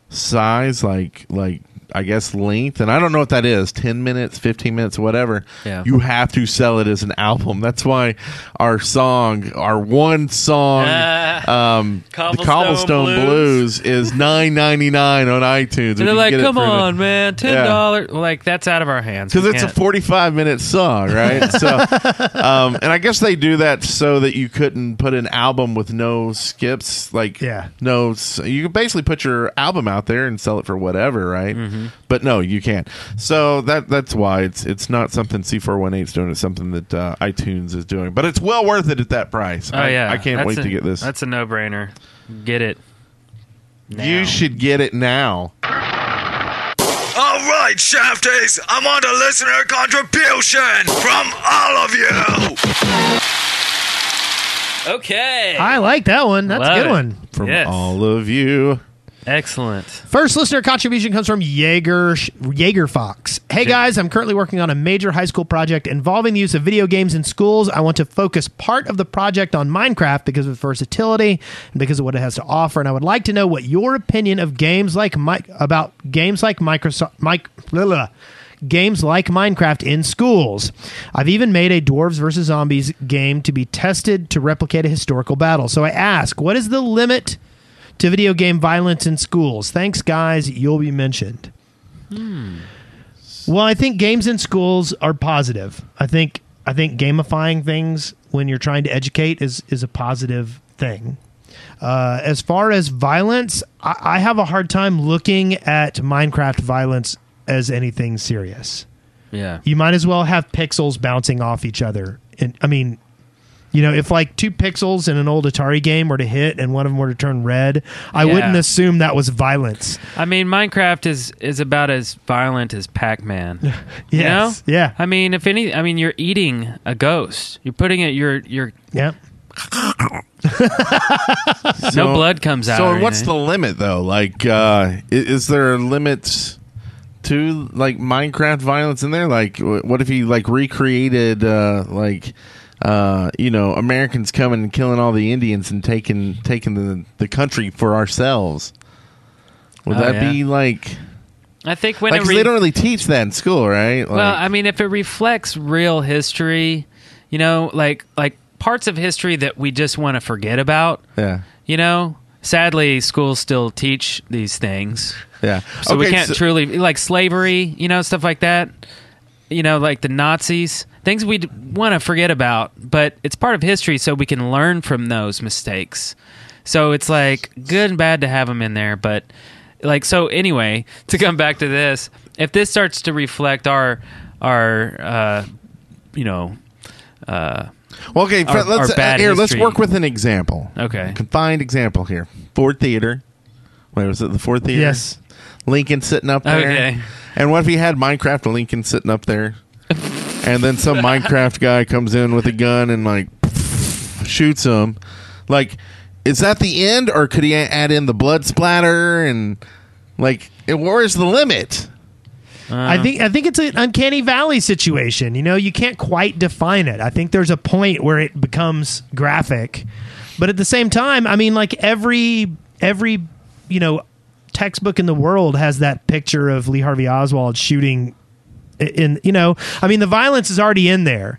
size, like like I guess length, and I don't know what that is, ten minutes, fifteen minutes, whatever. Yeah. You have to sell it as an album. That's why our song, our one song, Ah. um, the Cobblestone Cobblestone Blues. Blues, is nine ninety nine on iTunes. And they're like, come on, man, ten Yeah. dollars. Well, like that's out of our hands because it's a can't- 45 minute song right so um, and i guess they do that so that you couldn't put an album with no skips like Yeah. no you could basically put your album out there and sell it for whatever right but no you can't so that that's why it's it's not something c418 is doing it's something that uh, itunes is doing but it's well worth it at that price Oh I, yeah, i can't That's wait a- to get this That's a no brainer. Get it. now. you should get it now All right, Shafties, I want a listener contribution from all of you. Okay. I like that one. That's a good it. one. from Yes. all of you Excellent. First listener contribution comes from Jaeger Jaeger Fox. Hey guys, I'm currently working on a major high school project involving the use of video games in schools. I want to focus part of the project on Minecraft because of its versatility and because of what it has to offer. And I would like to know what your opinion of games like Mi- about games like Microsoft Mike. blah, blah, Games like Minecraft in schools. I've even made a Dwarves vs. Zombies game to be tested to replicate a historical battle. So I ask, what is the limit to video game violence in schools. Thanks, guys. You'll be mentioned. Well, I think games in schools are positive. I think I think gamifying things when you're trying to educate is is a positive thing. Uh, as far as violence, I, I have a hard time looking at Minecraft violence as anything serious. Yeah. You might as well have pixels bouncing off each other. And I mean, you know, if like two pixels in an old Atari game were to hit and one of them were to turn red, I Yeah. wouldn't assume that was violence. I mean, Minecraft is is about as violent as Pac-Man. You know? Yes. Yeah. I mean, if any, I mean, you're eating a ghost. You're putting it. You're you're Yeah. no blood comes out. So or what's the anything. limit though? Like, uh, i- is there limits to like Minecraft violence in there? Like, wh- what if he like recreated uh, like uh, you know Americans coming and killing all the Indians and taking taking the the country for ourselves? Would Oh, that yeah. be like? I think when Like, re- they don't really teach that in school, right? Like, well, I mean, if it reflects real history, you know, like like parts of history that we just want to forget about, yeah, you know. Sadly, schools still teach these things, yeah. so we can't so- truly like slavery, you know, stuff like that. You know, like the Nazis, things we want to forget about, but it's part of history, so we can learn from those mistakes. So it's like good and bad to have them in there, but like so. Anyway, to come back to this, if this starts to reflect our our uh, you know uh, Well, okay, Our- let's our bad uh, here. Let's work with an example. Okay. confined example here. Ford Theater. Wait, was it the Ford Theater? Yes. Lincoln sitting up there. Okay. And what if he had Minecraft Lincoln sitting up there, and then some Minecraft guy comes in with a gun and like shoots him? Like, is that the end, or could he add in the blood splatter and like, it where's the limit? I think I think it's an uncanny valley situation. You know, you can't quite define it. I think there's a point where it becomes graphic, but at the same time, I mean, like every every you know textbook in the world has that picture of Lee Harvey Oswald shooting in you know i mean the violence is already in there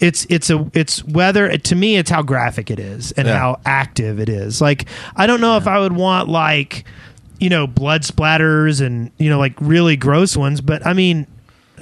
it's it's a it's whether to me it's how graphic it is and Yeah. how active it is like i don't know if i would want like you know blood splatters and you know like really gross ones but i mean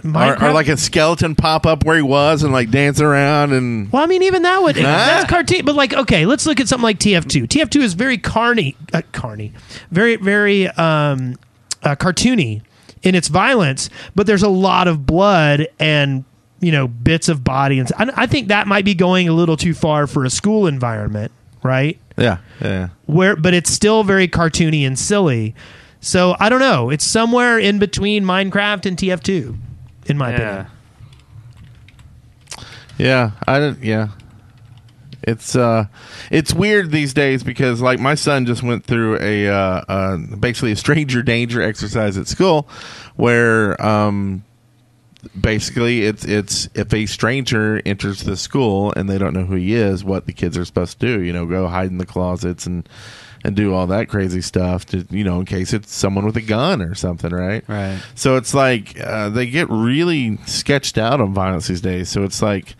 Or, or like a skeleton pop up where he was and like dance around and well, I mean, even that would that's cartoon. But like, okay, let's look at something like TF2. TF2 is very carny, uh, carny, very very um, uh, cartoony in its violence, but there's a lot of blood and you know bits of body, and I, I think that might be going a little too far for a school environment, right? yeah, yeah. Where, but it's still very cartoony and silly. So I don't know. It's somewhere in between Minecraft and TF2, in my yeah. opinion. Yeah, I don't. Yeah, it's uh, it's weird these days because like my son just went through a uh, uh basically a stranger danger exercise at school, where um, basically it's it's if a stranger enters the school and they don't know who he is, what the kids are supposed to do. You know, go hide in the closets and and do all that crazy stuff to you know in case it's someone with a gun or something, right? Right. So it's like uh, they get really sketched out on violence these days. So it's like,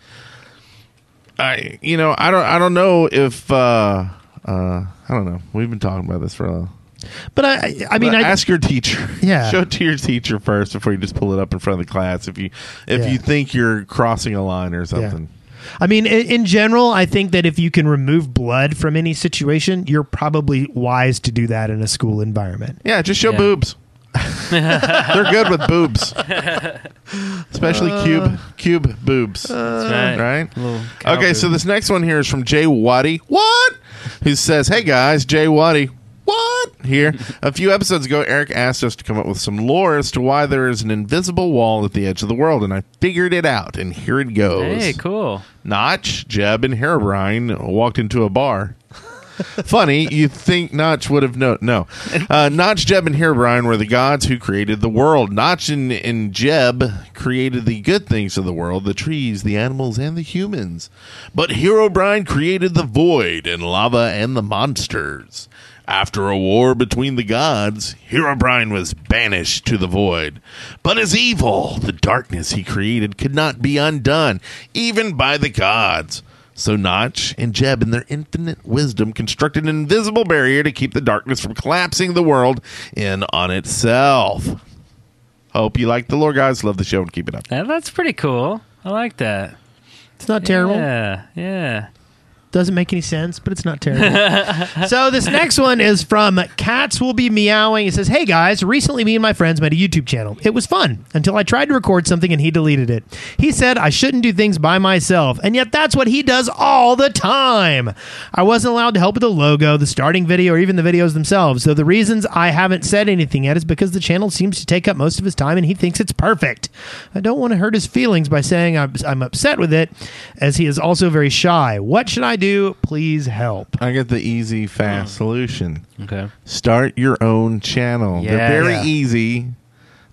I you know I don't I don't know if uh, uh, I don't know. We've been talking about this for a. While. But I, I mean, But I, ask your teacher. Yeah. show it to your teacher first before you just pull it up in front of the class. If you if Yeah. you think you're crossing a line or something. I mean, in, in general, I think that if you can remove blood from any situation, you're probably wise to do that in a school environment. Yeah, just show Yeah. boobs. They're good with boobs, especially uh, cube cube boobs. Uh, That's right. right? Little cow Okay, so boob. this next one here is from Jay Waddy. What? Who says, "Hey guys, Jay Waddy." What? Here, a few episodes ago, Eric asked us to come up with some lore as to why there is an invisible wall at the edge of the world, and I figured it out. And here it goes. Hey, cool. Notch, Jeb, and Herobrine walked into a bar. Funny, you think Notch would have known. No. Uh, Notch, Jeb, and Herobrine were the gods who created the world. Notch and, and Jeb created the good things of the world the trees, the animals, and the humans. But Herobrine created the void and lava and the monsters. After a war between the gods, Herobrine was banished to the void. But his evil, the darkness he created, could not be undone, even by the gods. So Notch and Jeb, in their infinite wisdom, constructed an invisible barrier to keep the darkness from collapsing the world in on itself. Hope you like the lore, guys. Love the show and keep it up. Yeah, that's pretty cool. I like that. It's not terrible. Yeah, yeah. Doesn't make any sense, but it's not terrible. so this next one is from Cats Will Be Meowing. It says, Hey guys, recently me and my friends made a YouTube channel. It was fun until I tried to record something and he deleted it. He said I shouldn't do things by myself, and yet that's what he does all the time. I wasn't allowed to help with the logo, the starting video, or even the videos themselves. So the reasons I haven't said anything yet is because the channel seems to take up most of his time and he thinks it's perfect. I don't want to hurt his feelings by saying I'm, I'm upset with it, as he is also very shy. What should I do? Please help. I get the easy, fast mm. solution. Okay. Start your own channel. They're Yeah. very Yeah. easy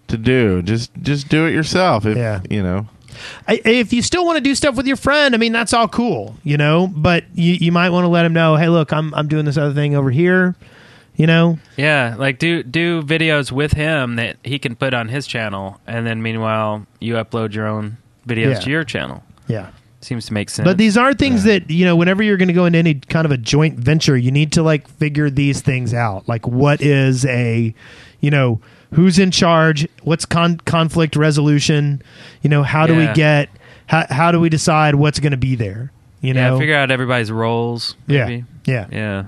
to do. Just just do it yourself. If Yeah. you know. I, if you still want to do stuff with your friend, I mean that's all cool, you know. But you, you might want to let him know, hey, look, I'm I'm doing this other thing over here, you know. Yeah, like do do videos with him that he can put on his channel, and then meanwhile you upload your own videos Yeah. to your channel. Yeah. Seems to make sense. But these are things that you know. Whenever you're going to go into any kind of a joint venture, you need to like figure these things out. Like, what is a, you know, who's in charge? What's con- conflict resolution? You know, how do we get? How how do we decide what's going to be there? You yeah, know, figure out everybody's roles. yeah, Maybe. yeah. yeah.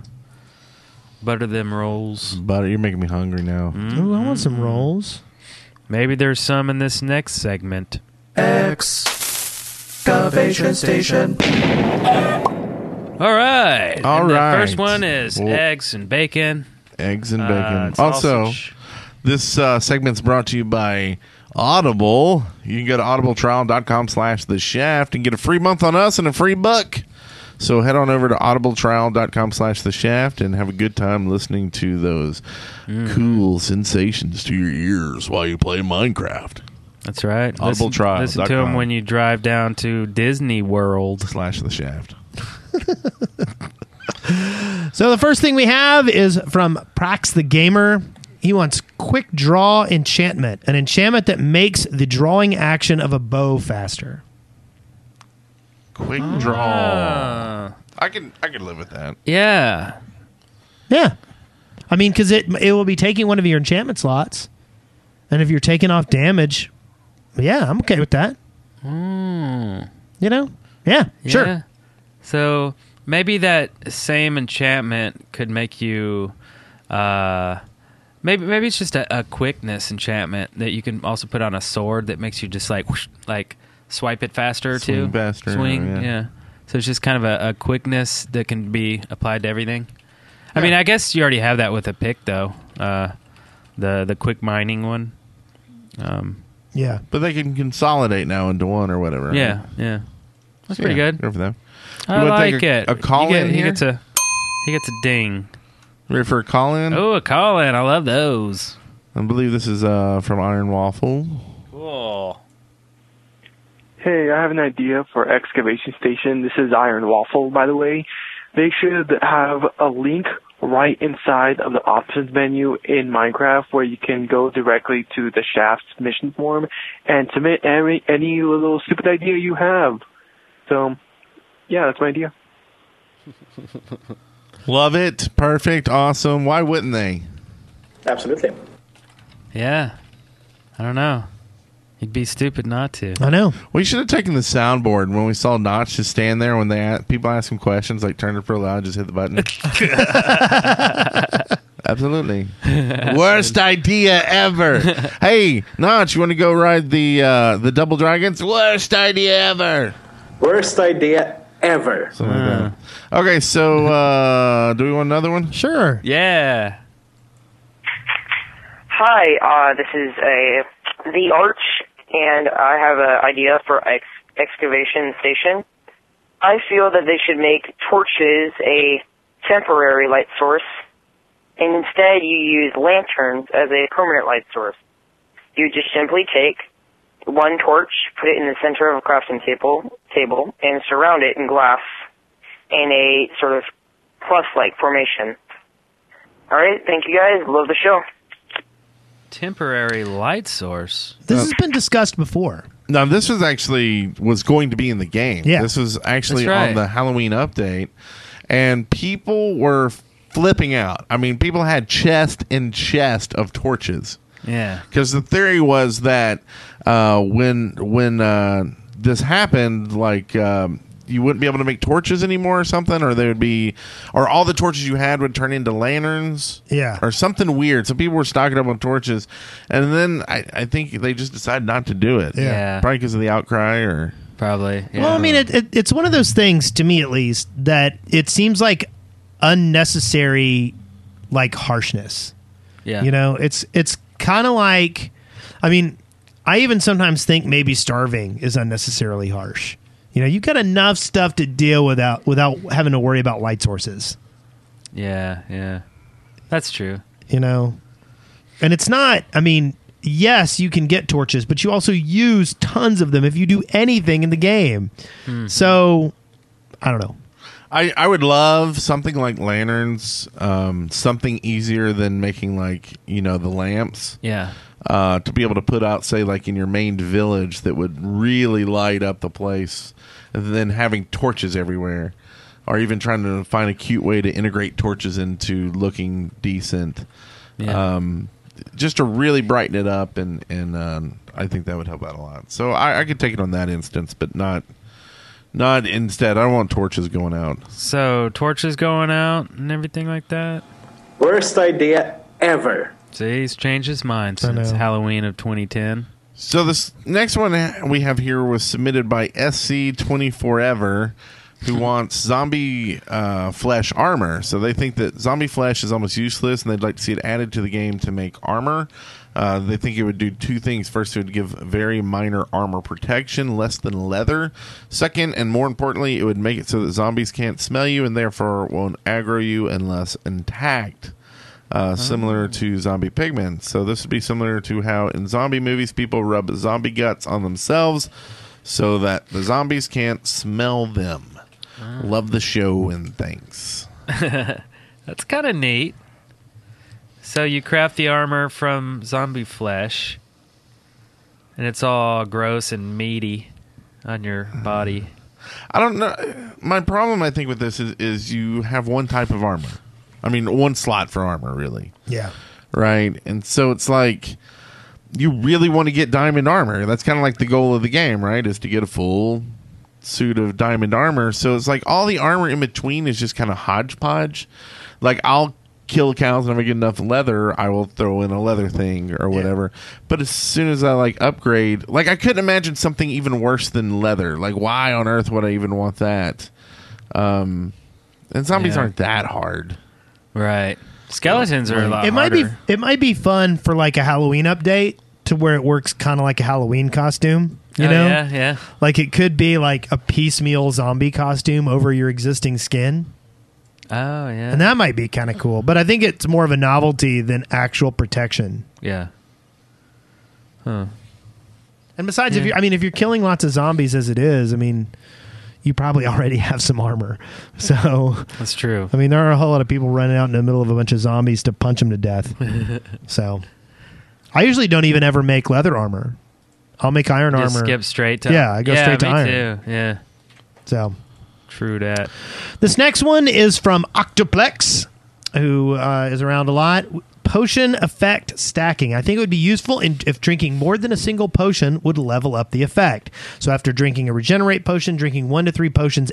Butter them rolls. Butter. you're making me hungry now. Mm-hmm. Ooh, I want some rolls. Maybe there's some in this next segment. Excavation station. All right. All and right. The first one is Well- eggs and bacon. Eggs and Uh, bacon. it's also, sausage. this uh, segment's brought to you by Audible. You can go to audibletrial.com slash the shaft and get a free month on us and a free book. So head on over to audibletrial.com slash the shaft and have a good time listening to those Mm. cool sensations to your ears while you play Minecraft. That's right. Audible listen, trial Listen to them when you drive down to Disney World. Slash the shaft. So the first thing we have is from Prax the Gamer. He wants quick draw enchantment, an enchantment that makes the drawing action of a bow faster. Quick draw. Ah. I can I can live with that. Yeah. Yeah, I mean, because it it will be taking one of your enchantment slots, and if you're taking off damage, yeah, I'm okay with that. You know, yeah, sure. Yeah. So maybe that same enchantment could make you. Uh, maybe maybe it's just a, a quickness enchantment that you can also put on a sword that makes you just like whoosh, like swipe it faster Swing too. faster, Swing. yeah. Yeah. So it's just kind of a, a quickness that can be applied to everything. I mean, I guess you already have that with a pick though. Uh, the the quick mining one. Um, Yeah, But they can consolidate now into one or whatever. right? yeah, yeah. That's pretty Yeah, good. Good for them. I wanna take like a- it. a call he, get- in he here? gets a he gets a ding. Ready for a call in? Oh, a call in. I love those. I believe this is uh, from Iron Waffle. Cool. Hey, I have an idea for excavation station. This is Iron Waffle, by the way. They should have a link right inside of the options menu in Minecraft where you can go directly to the Shaft mission form and submit any, any little stupid idea you have. So, yeah, that's my idea. Love it. Perfect. Awesome. Why wouldn't they? Absolutely. Yeah. I don't know. You'd be stupid not to. I know. We should have taken the soundboard when we saw Notch just stand there when they a people ask him questions like turn it pro loud, just hit the button. Absolutely. Worst idea ever. hey, Notch, you want to go ride the uh, the double dragons? Worst idea ever. Worst idea ever. Something like that. Okay, so uh, do we want another one? Sure. Yeah. Hi, uh, this is a the Arch, and I have an idea for ex- excavation station. I feel that they should make torches a temporary light source, and instead you use lanterns as a permanent light source. You just simply take one torch, put it in the center of a crafting table, table, and surround it in glass in a sort of plus-like formation. All right, thank you guys. Love the show. Temporary light source. This has been discussed before. Now this was actually was going to be in the game. Yeah. This was actually That's right. on the Halloween update, and people were flipping out. I mean, people had chest and chest of torches Yeah. because the theory was that uh, when when uh, this happened, like. Um, you wouldn't be able to make torches anymore, or something, or they would be, or all the torches you had would turn into lanterns, Yeah. or something weird. So people were stocking up on torches, and then I, I think they just decided not to do it. Yeah. probably because of the outcry, or Probably. Yeah. Well, I mean, it, it, it's one of those things to me, at least, that it seems like unnecessary, like harshness. yeah. You know, it's it's kind of like, I mean, I even sometimes think maybe starving is unnecessarily harsh. You know, you got enough stuff to deal without without having to worry about light sources. Yeah. Yeah. That's true. You know, and it's not. I mean, yes, you can get torches, but you also use tons of them if you do anything in the game. So, I don't know. I, I would love something like lanterns, um, something easier than making like you know the lamps. Yeah. Uh, to be able to put out, say, like in your main village, that would really light up the place, and then having torches everywhere, or even trying to find a cute way to integrate torches into looking decent, Yeah. um, just to really brighten it up, and and um, I think that would help out a lot. So I, I could take it on that instance, but not not instead. I don't want torches going out. so torches going out and everything like that. Worst idea ever. See, he's changed his mind I since know. Halloween of 2010. So this next one we have here was submitted by SC24ever, who wants zombie uh, flesh armor. So they think that zombie flesh is almost useless, and they'd like to see it added to the game to make armor. Uh, they think it would do two things. First, it would give very minor armor protection, less than leather. Second, and more importantly, it would make it so that zombies can't smell you and therefore won't aggro you unless intact uh, similar to zombie pigmen. So this would be similar to how in zombie movies people rub zombie guts on themselves so that the zombies can't smell them. Love the show and thanks. That's kind of neat. So you craft the armor from zombie flesh, and it's all gross and meaty on your body. I don't know. My problem, I think, with this is, is you have one type of armor. I mean, one slot for armor, really. Yeah. right? And so it's like you really want to get diamond armor. That's kind of like the goal of the game, right? Is to get a full suit of diamond armor. So it's like all the armor in between is just kind of hodgepodge. Like I'll kill cows and if I get enough leather, I will throw in a leather thing or whatever. But as soon as I like upgrade, like I couldn't imagine something even worse than leather. Like why on earth would I even want that? Um and zombies Yeah. aren't that hard. Right. Skeletons are a lot it might be it might be fun for like a Halloween update to where it works kind of like a Halloween costume. You Oh, know, yeah, yeah. like it could be like a piecemeal zombie costume over your existing skin, Oh, yeah. and that might be kind of cool. But I think it's more of a novelty than actual protection. yeah. Huh. And besides, if Yeah. you, I mean, if you're killing lots of zombies as it is, I mean, you probably already have some armor. So, That's true. I mean, there are a whole lot of people running out in the middle of a bunch of zombies to punch them to death. so, I usually don't even ever make leather armor. I'll make iron Just armor. skip straight to Yeah, I go yeah, straight to iron. Too. Yeah, So, true that. this next one is from Octoplex, who uh, is around a lot. Potion effect stacking. I think it would be useful in, if drinking more than a single potion would level up the effect. So after drinking a regenerate potion, drinking one to three potions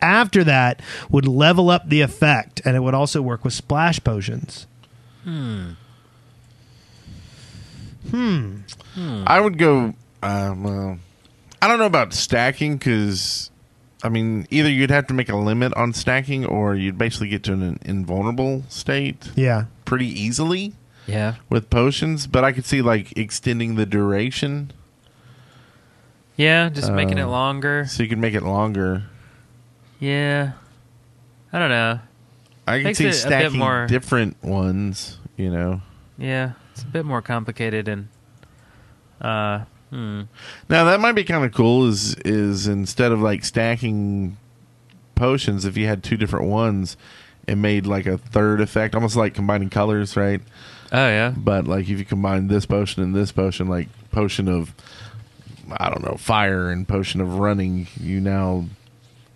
after that would level up the effect, and it would also work with splash potions. Hmm. Hmm. hmm. I would go. Uh, well, I don't know about stacking because, I mean, either you'd have to make a limit on stacking, or you'd basically get to an invulnerable state Yeah. Pretty easily Yeah, with potions. But I could see like extending the duration yeah. Just making it Uh, longer. so you can make it longer. Yeah, I don't know. I can see it a bit stacking more- different ones. You know. Yeah, it's a bit more complicated and. Uh, hmm. Now that might be kind of cool. Is is instead of like stacking potions, if you had two different ones, it made like a third effect, almost like combining colors, right? Oh yeah. But like if you combine this potion and this potion, like potion of I don't know fire and potion of running, you now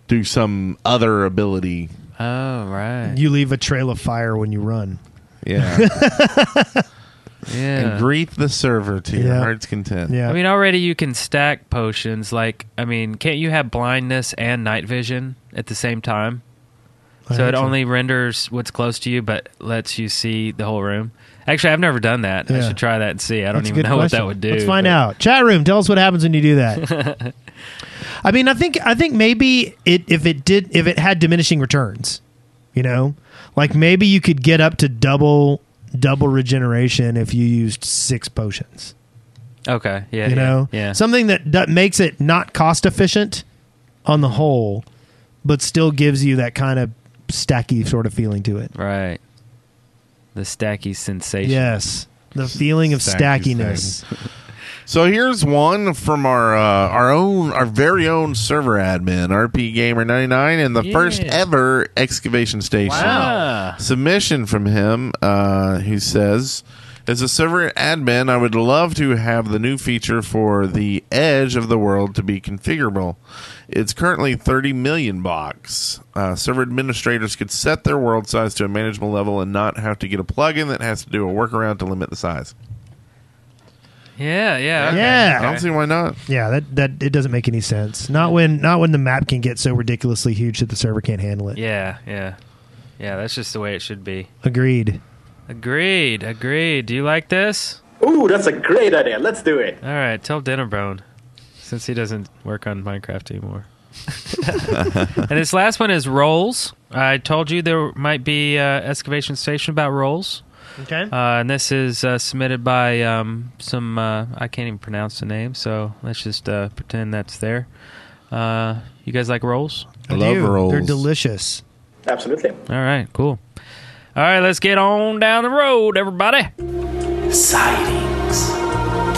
do some other ability. Oh right. You leave a trail of fire when you run. Yeah. Yeah. and greet the server to your Yeah. heart's content. Yeah. I mean, already you can stack potions. Like, I mean, can't you have blindness and night vision at the same time? So it only renders what's close to you, but lets you see the whole room. Actually, I've never done that. I Yeah. should try that and see. I don't That's a even good know what question. that would do. Let's find but- out. Chat room, tell us what happens when you do that. I mean, I think I think maybe it if it did if it had diminishing returns, you know, like maybe you could get up to double double regeneration if you used six potions. Okay. Yeah. you yeah, know, Yeah. something that, that makes it not cost efficient on the whole, but still gives you that kind of stacky sort of feeling to it. right. The stacky sensation. Yes, the feeling of Stacky stackiness. So here's one from our uh, our own our very own server admin RP Gamer 99 and the Yeah. first ever excavation station Wow. submission from him uh, who says as a server admin I would love to have the new feature for the edge of the world to be configurable. It's currently 30 million blocks. Uh, server administrators could set their world size to a manageable level and not have to get a plugin that has to do a workaround to limit the size. Yeah. Yeah. okay. Yeah. I don't see why not. Yeah, that that it doesn't make any sense. Not when not when the map can get so ridiculously huge that the server can't handle it. Yeah. Yeah. Yeah. That's just the way it should be. Agreed. Agreed. Agreed. Do you like this? Ooh, that's a great idea. Let's do it. All right. Tell Dinnerbone, since he doesn't work on Minecraft anymore. and this last one is rolls. I told you there might be uh, excavation station about rolls. Okay. Uh, and this is uh, submitted by um, some uh, I can't even pronounce the name, so let's just uh, pretend that's there. Uh, you guys like rolls? I love do. rolls. They're delicious. Absolutely. All right, cool. All right, let's get on down the road, everybody. Sightings.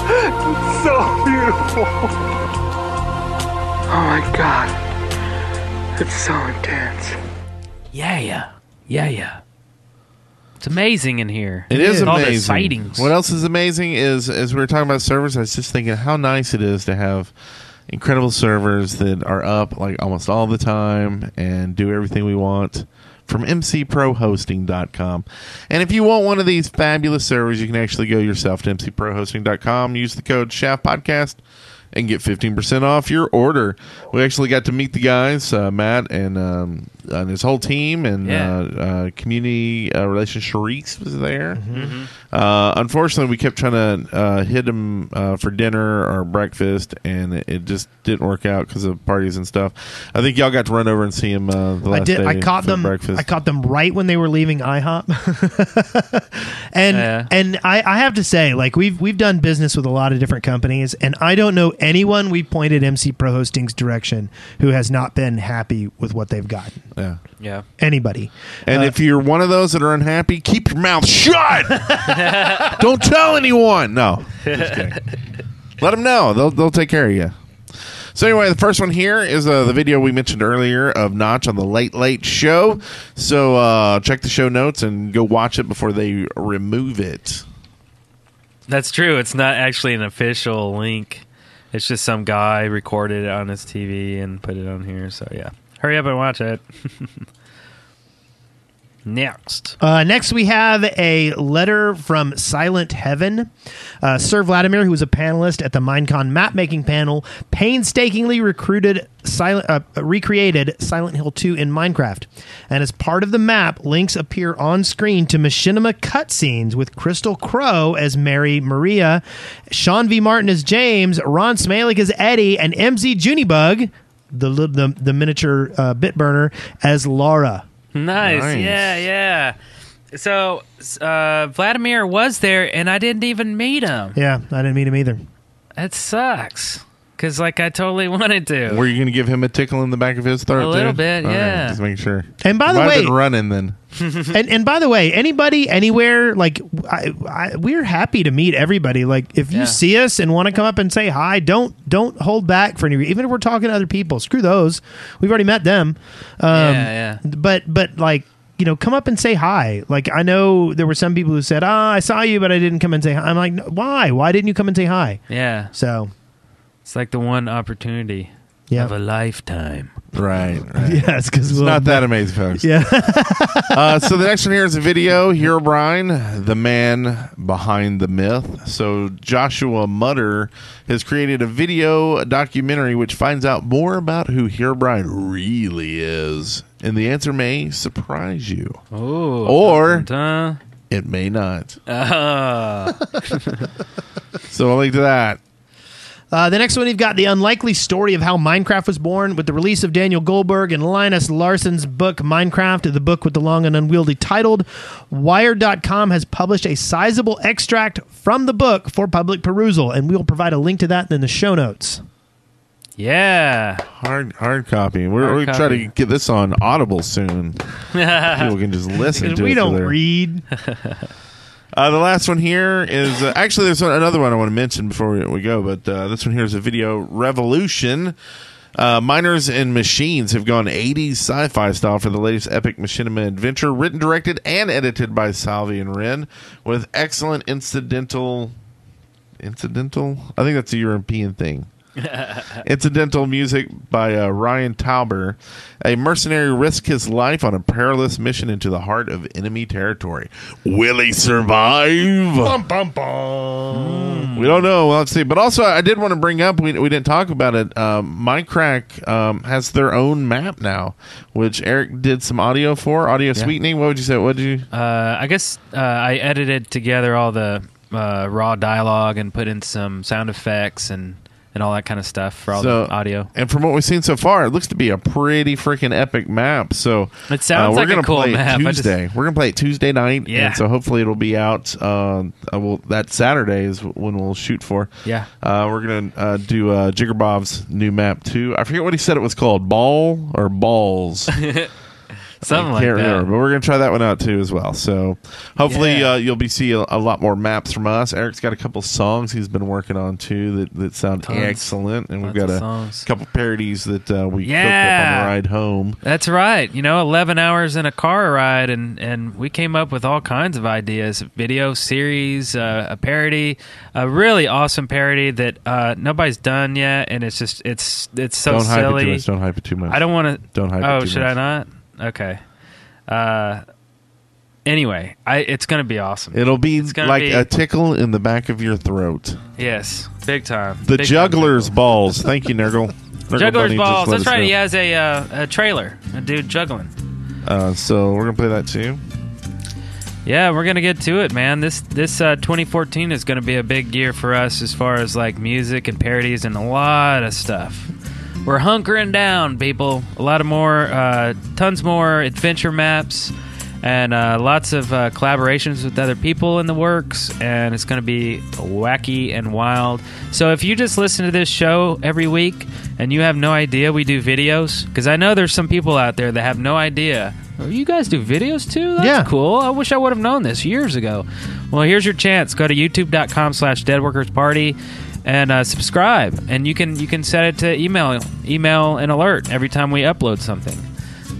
So beautiful. Oh my god. It's so intense. Yeah, yeah, yeah, yeah. It's amazing in here. It is All amazing. the sightings. What else is amazing is as we were talking about servers, I was just thinking how nice it is to have incredible servers that are up like almost all the time and do everything we want from mcprohosting.com. And if you want one of these fabulous servers, you can actually go yourself to mcprohosting.com, use the code SHAFT podcast and get 15% off your order. We actually got to meet the guys, uh, Matt and um, and his whole team, and Yeah. uh, uh, community uh, relations. Sharice was there. Mm-hmm. Uh, unfortunately, we kept trying to uh, hit him uh, for dinner or breakfast, and it, it just didn't work out because of parties and stuff. I think y'all got to run over and see him uh, the last I did. day I caught them. breakfast. I caught them right when they were leaving IHOP, and Yeah. and I, I have to say, like we've we've done business with a lot of different companies, and I don't know anyone we pointed MC Pro Hosting's direction who has not been happy with what they've gotten. Yeah. yeah. Anybody? And Uh, if you're one of those that are unhappy, keep your mouth shut. Don't tell anyone. No, just kidding. Let them know. They'll they'll take care of you. So anyway, the first one here is uh, the video we mentioned earlier of Notch on the Late Late Show. So uh, check the show notes and go watch it before they remove it. That's true. It's not actually an official link. It's just some guy recorded it on his TV and put it on here. So yeah, hurry up and watch it. Next, Uh, next, we have a letter from Silent Heaven. Uh, Sir Vladimir, who was a panelist at the Minecon map making panel, painstakingly recruited Silent, uh, recreated Silent Hill 2 in Minecraft. And as part of the map, links appear on screen to machinima cutscenes with Crystal Crow as Mary Maria, Sean V. Martin as James, Ron Smalik as Eddie, and MZ Junibug, the, li- the, the miniature uh, bit burner, as Laura. nice. Nice. Yeah, yeah. So uh, Vladimir was there, and I didn't even meet him. Yeah, I didn't meet him either. That sucks. Because like I totally wanted to. Were you going to give him a tickle in the back of his throat? A little too? bit, All right, yeah. just making sure. And by the Might have way- been running then. and and by the way, anybody anywhere, like I, I, we're happy to meet everybody. Like if you Yeah. see us and want to come up and say hi, don't don't hold back for any. Even if we're talking to other people, screw those. We've already met them. Um, Yeah, yeah. But but like you know, come up and say hi. Like I know there were some people who said, "Ah, I saw you, but I didn't come and say hi." I'm like, why? Why didn't you come and say hi? Yeah, So it's like the one opportunity Yeah. of a lifetime. Right. right. yes, because It's not that amazing, folks. Yeah. uh, so the next one here is a video. Herobrine, the man behind the myth. So Joshua Mutter has created a video a documentary which finds out more about who Herobrine really is, and the answer may surprise you, Oh, or dun, it may not. dun. Ah. So I'll link to that. Uh, the next one, you've got the unlikely story of how Minecraft was born with the release of Daniel Goldberg and Linus Larsson's book Minecraft, the book with the long and unwieldy titled. Wired.com has published a sizable extract from the book for public perusal, and we will provide a link to that in the show notes. yeah. Hard hard copy. We're, Hard we try copy. to get this on Audible soon. People can just listen to we it. don't read. Uh, the last one here is uh, actually there's another one I want to mention before we, we go, but uh, this one here is a video revolution. Uh, miners and machines have gone 80s sci-fi style for the latest epic machinima adventure, written, directed, and edited by Salvi and Wren, with excellent incidental. Incidental? I think that's a European thing. Incidental music by uh, Ryan Tauber. A mercenary risks his life on a perilous mission into the heart of enemy territory. Will he survive? Bum, bum, bum. We don't know. Well, let's see. But also, I did want to bring up. We, we didn't talk about it. Um, Minecraft um, has their own map now, which Eric did some audio for. Audio sweetening. What would you say? What did you? Uh, I guess uh, I edited together all the uh, raw dialogue and put in some sound effects and, and all that kind of stuff for all So- the audio. And from what we've seen so far, it looks to be a pretty freaking epic map. So It sounds uh, we're like a gonna cool play map. It I just- Tuesday. We're gonna play it Tuesday night. Yeah. And so hopefully it'll be out. Uh, uh, well, that Saturday is when we'll shoot for. Yeah. Uh, we're gonna uh, do uh, Jigarbov's new map too. I forget what he said it was called. Ball or balls. Something I can't that. remember, but we're gonna try that one out too as well. So hopefully Yeah. uh, you'll be seeing a, a lot more maps from us. Eric's got a couple songs he's been working on too that, that sound Tons. excellent, and we've got a couple parodies that uh, we cooked up on the ride home. That's right. You know, 11 hours in a car ride, and, and we came up with all kinds of ideas video series, uh, a parody, a really awesome parody that uh, nobody's done yet. And it's just, it's it's so don't hype it too silly. much. Don't hype it too much. I don't want to. Don't hype it too much. Oh, too should much. I not? Okay. Uh, anyway, I it's going to be awesome. It'll be gonna like be- a tickle in the back of your throat. yes, big time. The Big time juggler's tickle. balls. Thank you, Nurgle. Nurgle Juggler's Bunny just balls. let That's us right. know. He has a uh, a trailer. A dude juggling. Uh, so we're gonna play that too. Yeah, we're gonna get to it, man. This this uh, 2014 is gonna be a big year for us as far as like music and parodies and a lot of stuff. We're hunkering down, people. A lot of more, uh, tons more adventure maps, and uh, lots of uh, collaborations with other people in the works. And it's gonna be wacky and wild. So if you just listen to this show every week and you have no idea we do videos, because I know there's some people out there that have no idea. Oh, you guys do videos too? That's Yeah. cool. I wish I would have known this years ago. Well, here's your chance. Go to youtube.com slash deadworkersparty and uh, subscribe. And you can you can set it to email email an alert every time we upload something.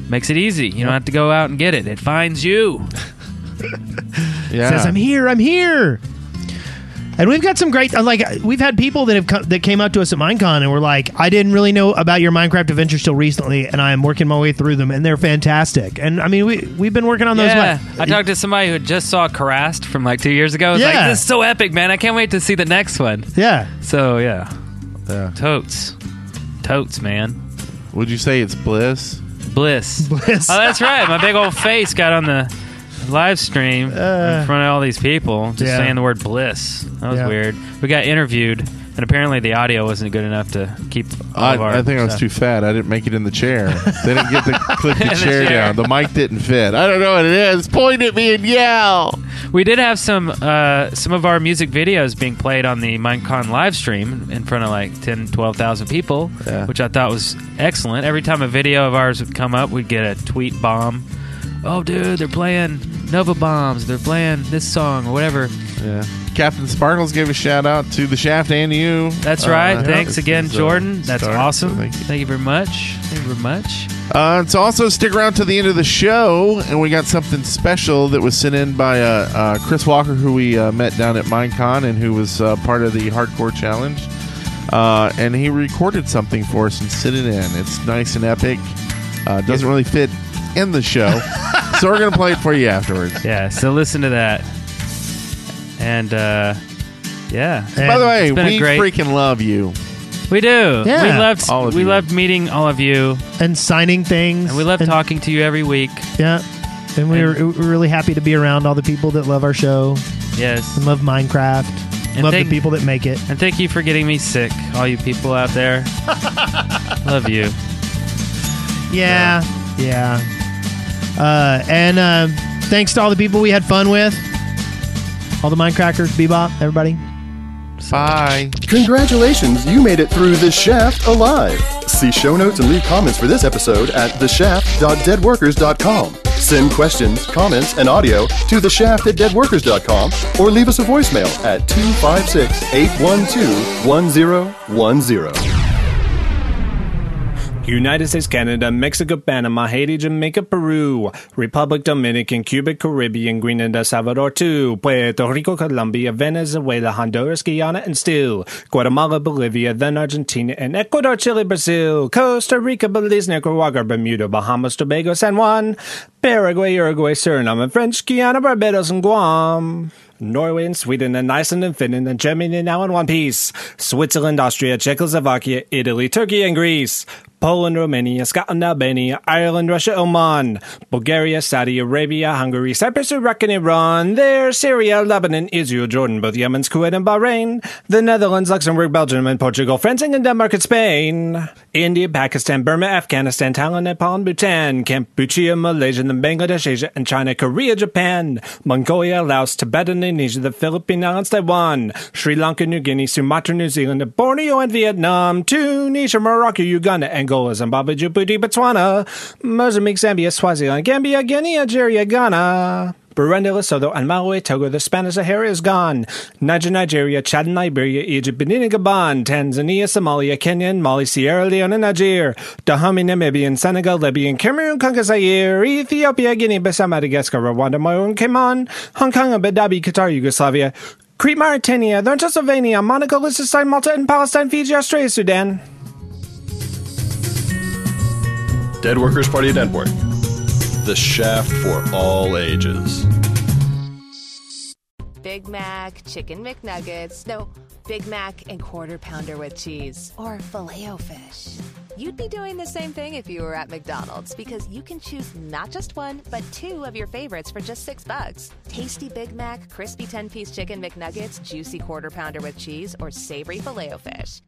Makes it easy. You don't have to go out and get it. It finds you. Yeah. Says I'm here. I'm here. And we've got some great, uh, like we've had people that have come, that came up to us at Minecon and were like, "I didn't really know about your Minecraft adventures till recently, and I am working my way through them, and they're fantastic." And I mean, we we've been working on those. yeah, what- I talked to somebody who just saw Karast from like two years ago. I was like, Yeah. this is so epic, man! I can't wait to see the next one. Yeah, So yeah, Yeah. totes, totes, man. Would you say it's bliss? Bliss. Bliss. Oh, that's right. My big old face got on the live stream in front of all these people, just Uh, yeah. saying the word bliss. That was Yeah. weird. We got interviewed And apparently the audio wasn't good enough to keep all I, of our I think I was stuff. too fat. I didn't make it in the chair. they didn't get to click the the chair, chair. down. The mic didn't fit. I don't know what it is. Point at me and yell. We did have some uh, some of our music videos being played on the Minecon live stream in front of like 10, 12,000 people, Yeah. which I thought was excellent. Every time a video of ours would come up, we'd get a tweet bomb. Oh, dude, they're playing Nova Bombs. They're playing this song or whatever. Yeah. CaptainSparklez gave a shout out to the Shaft and you. That's Uh, right. yeah, Thanks this again, is, uh, Jordan. That's awesome. thank Thank you. you. very much. Thank you very much. Uh, so also stick around to the end of the show, and we got something special that was sent in by uh, uh, Chris Walker, who we uh, met down at Minecon, and who was uh, part of the Hardcore Challenge. Uh, and he recorded something for us and sent it in. It's nice and epic. Uh, doesn't really fit in the show, so we're gonna play it for you afterwards. Yeah, so listen to that. And uh, yeah. By the way, It's been a we great- freaking love you. We do. Yeah. We loved All of we you. loved meeting all of you, and signing things. and we love and, talking to you every week. Yeah. And we were, we were really happy to be around all the people that love our show Yes. and love Minecraft. And love thank- the people that make it. And thank you for getting me sick, all you people out there. love you. Yeah. Yeah. Uh, and uh, thanks to all the people we had fun with. All the Mindcrackers, Bebop, everybody. Bye. Congratulations, you made it through The Shaft alive. See show notes and leave comments for this episode at theshaft.deadworkers.com. Send questions, comments, and audio to theshaft at deadworkers.com or leave us a voicemail at 256 812 1010. United States, Canada, Mexico, Panama, Haiti, Jamaica, Peru, Republic Dominican, Cuba, Caribbean, Grenada, Salvador, too, Puerto Rico, Colombia, Venezuela, Honduras, Guyana, and still Guatemala, Bolivia, then Argentina, and Ecuador, Chile, Brazil, Costa Rica, Belize, Nicaragua, Bermuda, Bahamas, Tobago, San Juan, Paraguay, Uruguay, Suriname, and French Guiana, Barbados, and Guam. Norway and Sweden and Iceland and Finland and Germany now in one piece. Switzerland, Austria, Czechoslovakia, Italy, Turkey and Greece. Poland, Romania, Scotland, Albania, Ireland, Russia, Oman, Bulgaria, Saudi Arabia, Hungary, Cyprus, Iraq, and Iran. There, Syria, Lebanon, Israel, Jordan, both Yemen, Kuwait, and Bahrain. The Netherlands, Luxembourg, Belgium, and Portugal, France, and Denmark, and Spain. India, Pakistan, Burma, Afghanistan, Thailand, Nepal, and Bhutan, Cambodia, Malaysia, and Bangladesh, Asia, and China, Korea, Japan, Mongolia, Laos, Tibet, and Indonesia, the Philippine Islands, Taiwan, Sri Lanka, New Guinea, Sumatra, New Zealand, Borneo, and Vietnam, Tunisia, Morocco, Uganda, Angola, Zimbabwe, Djibouti, Botswana, Mozambique, Zambia, Swaziland, Gambia, Guinea, Algeria, Ghana. Burundi, Lesotho, and Malawi, Togo, the Spanish Sahara is gone. Niger, Nigeria, Chad, and Liberia, Egypt, Benin, and Gabon, Tanzania, Somalia, Kenya, Mali, Sierra Leone, and Niger, Dahomey, Namibia, Senegal, Libya, Cameroon, Congo, Zaire, Ethiopia, Guinea, Bissau, Madagascar, Rwanda, Maroon, Cayman, Hong Kong, Abu Dhabi, Qatar, Yugoslavia, Crete, Mauritania, Transylvania, Monaco, Liechtenstein, Malta, and Palestine, Fiji, Australia, Sudan. Dead Workers Party Network. The Shaft for all ages. Big Mac, Chicken McNuggets, no, Big Mac and Quarter Pounder with cheese, or filet o fish. You'd be doing the same thing if you were at McDonald's because you can choose not just one, but two of your favorites for just six bucks. Tasty Big Mac, crispy 10 piece chicken McNuggets, juicy Quarter Pounder with cheese, or savory filet o fish.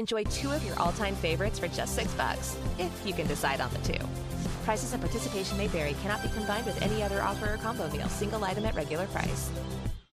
Enjoy two of your all time favorites for just six bucks, if you can decide on the two. Prices and participation may vary, cannot be combined with any other offer or combo meal, single item at regular price.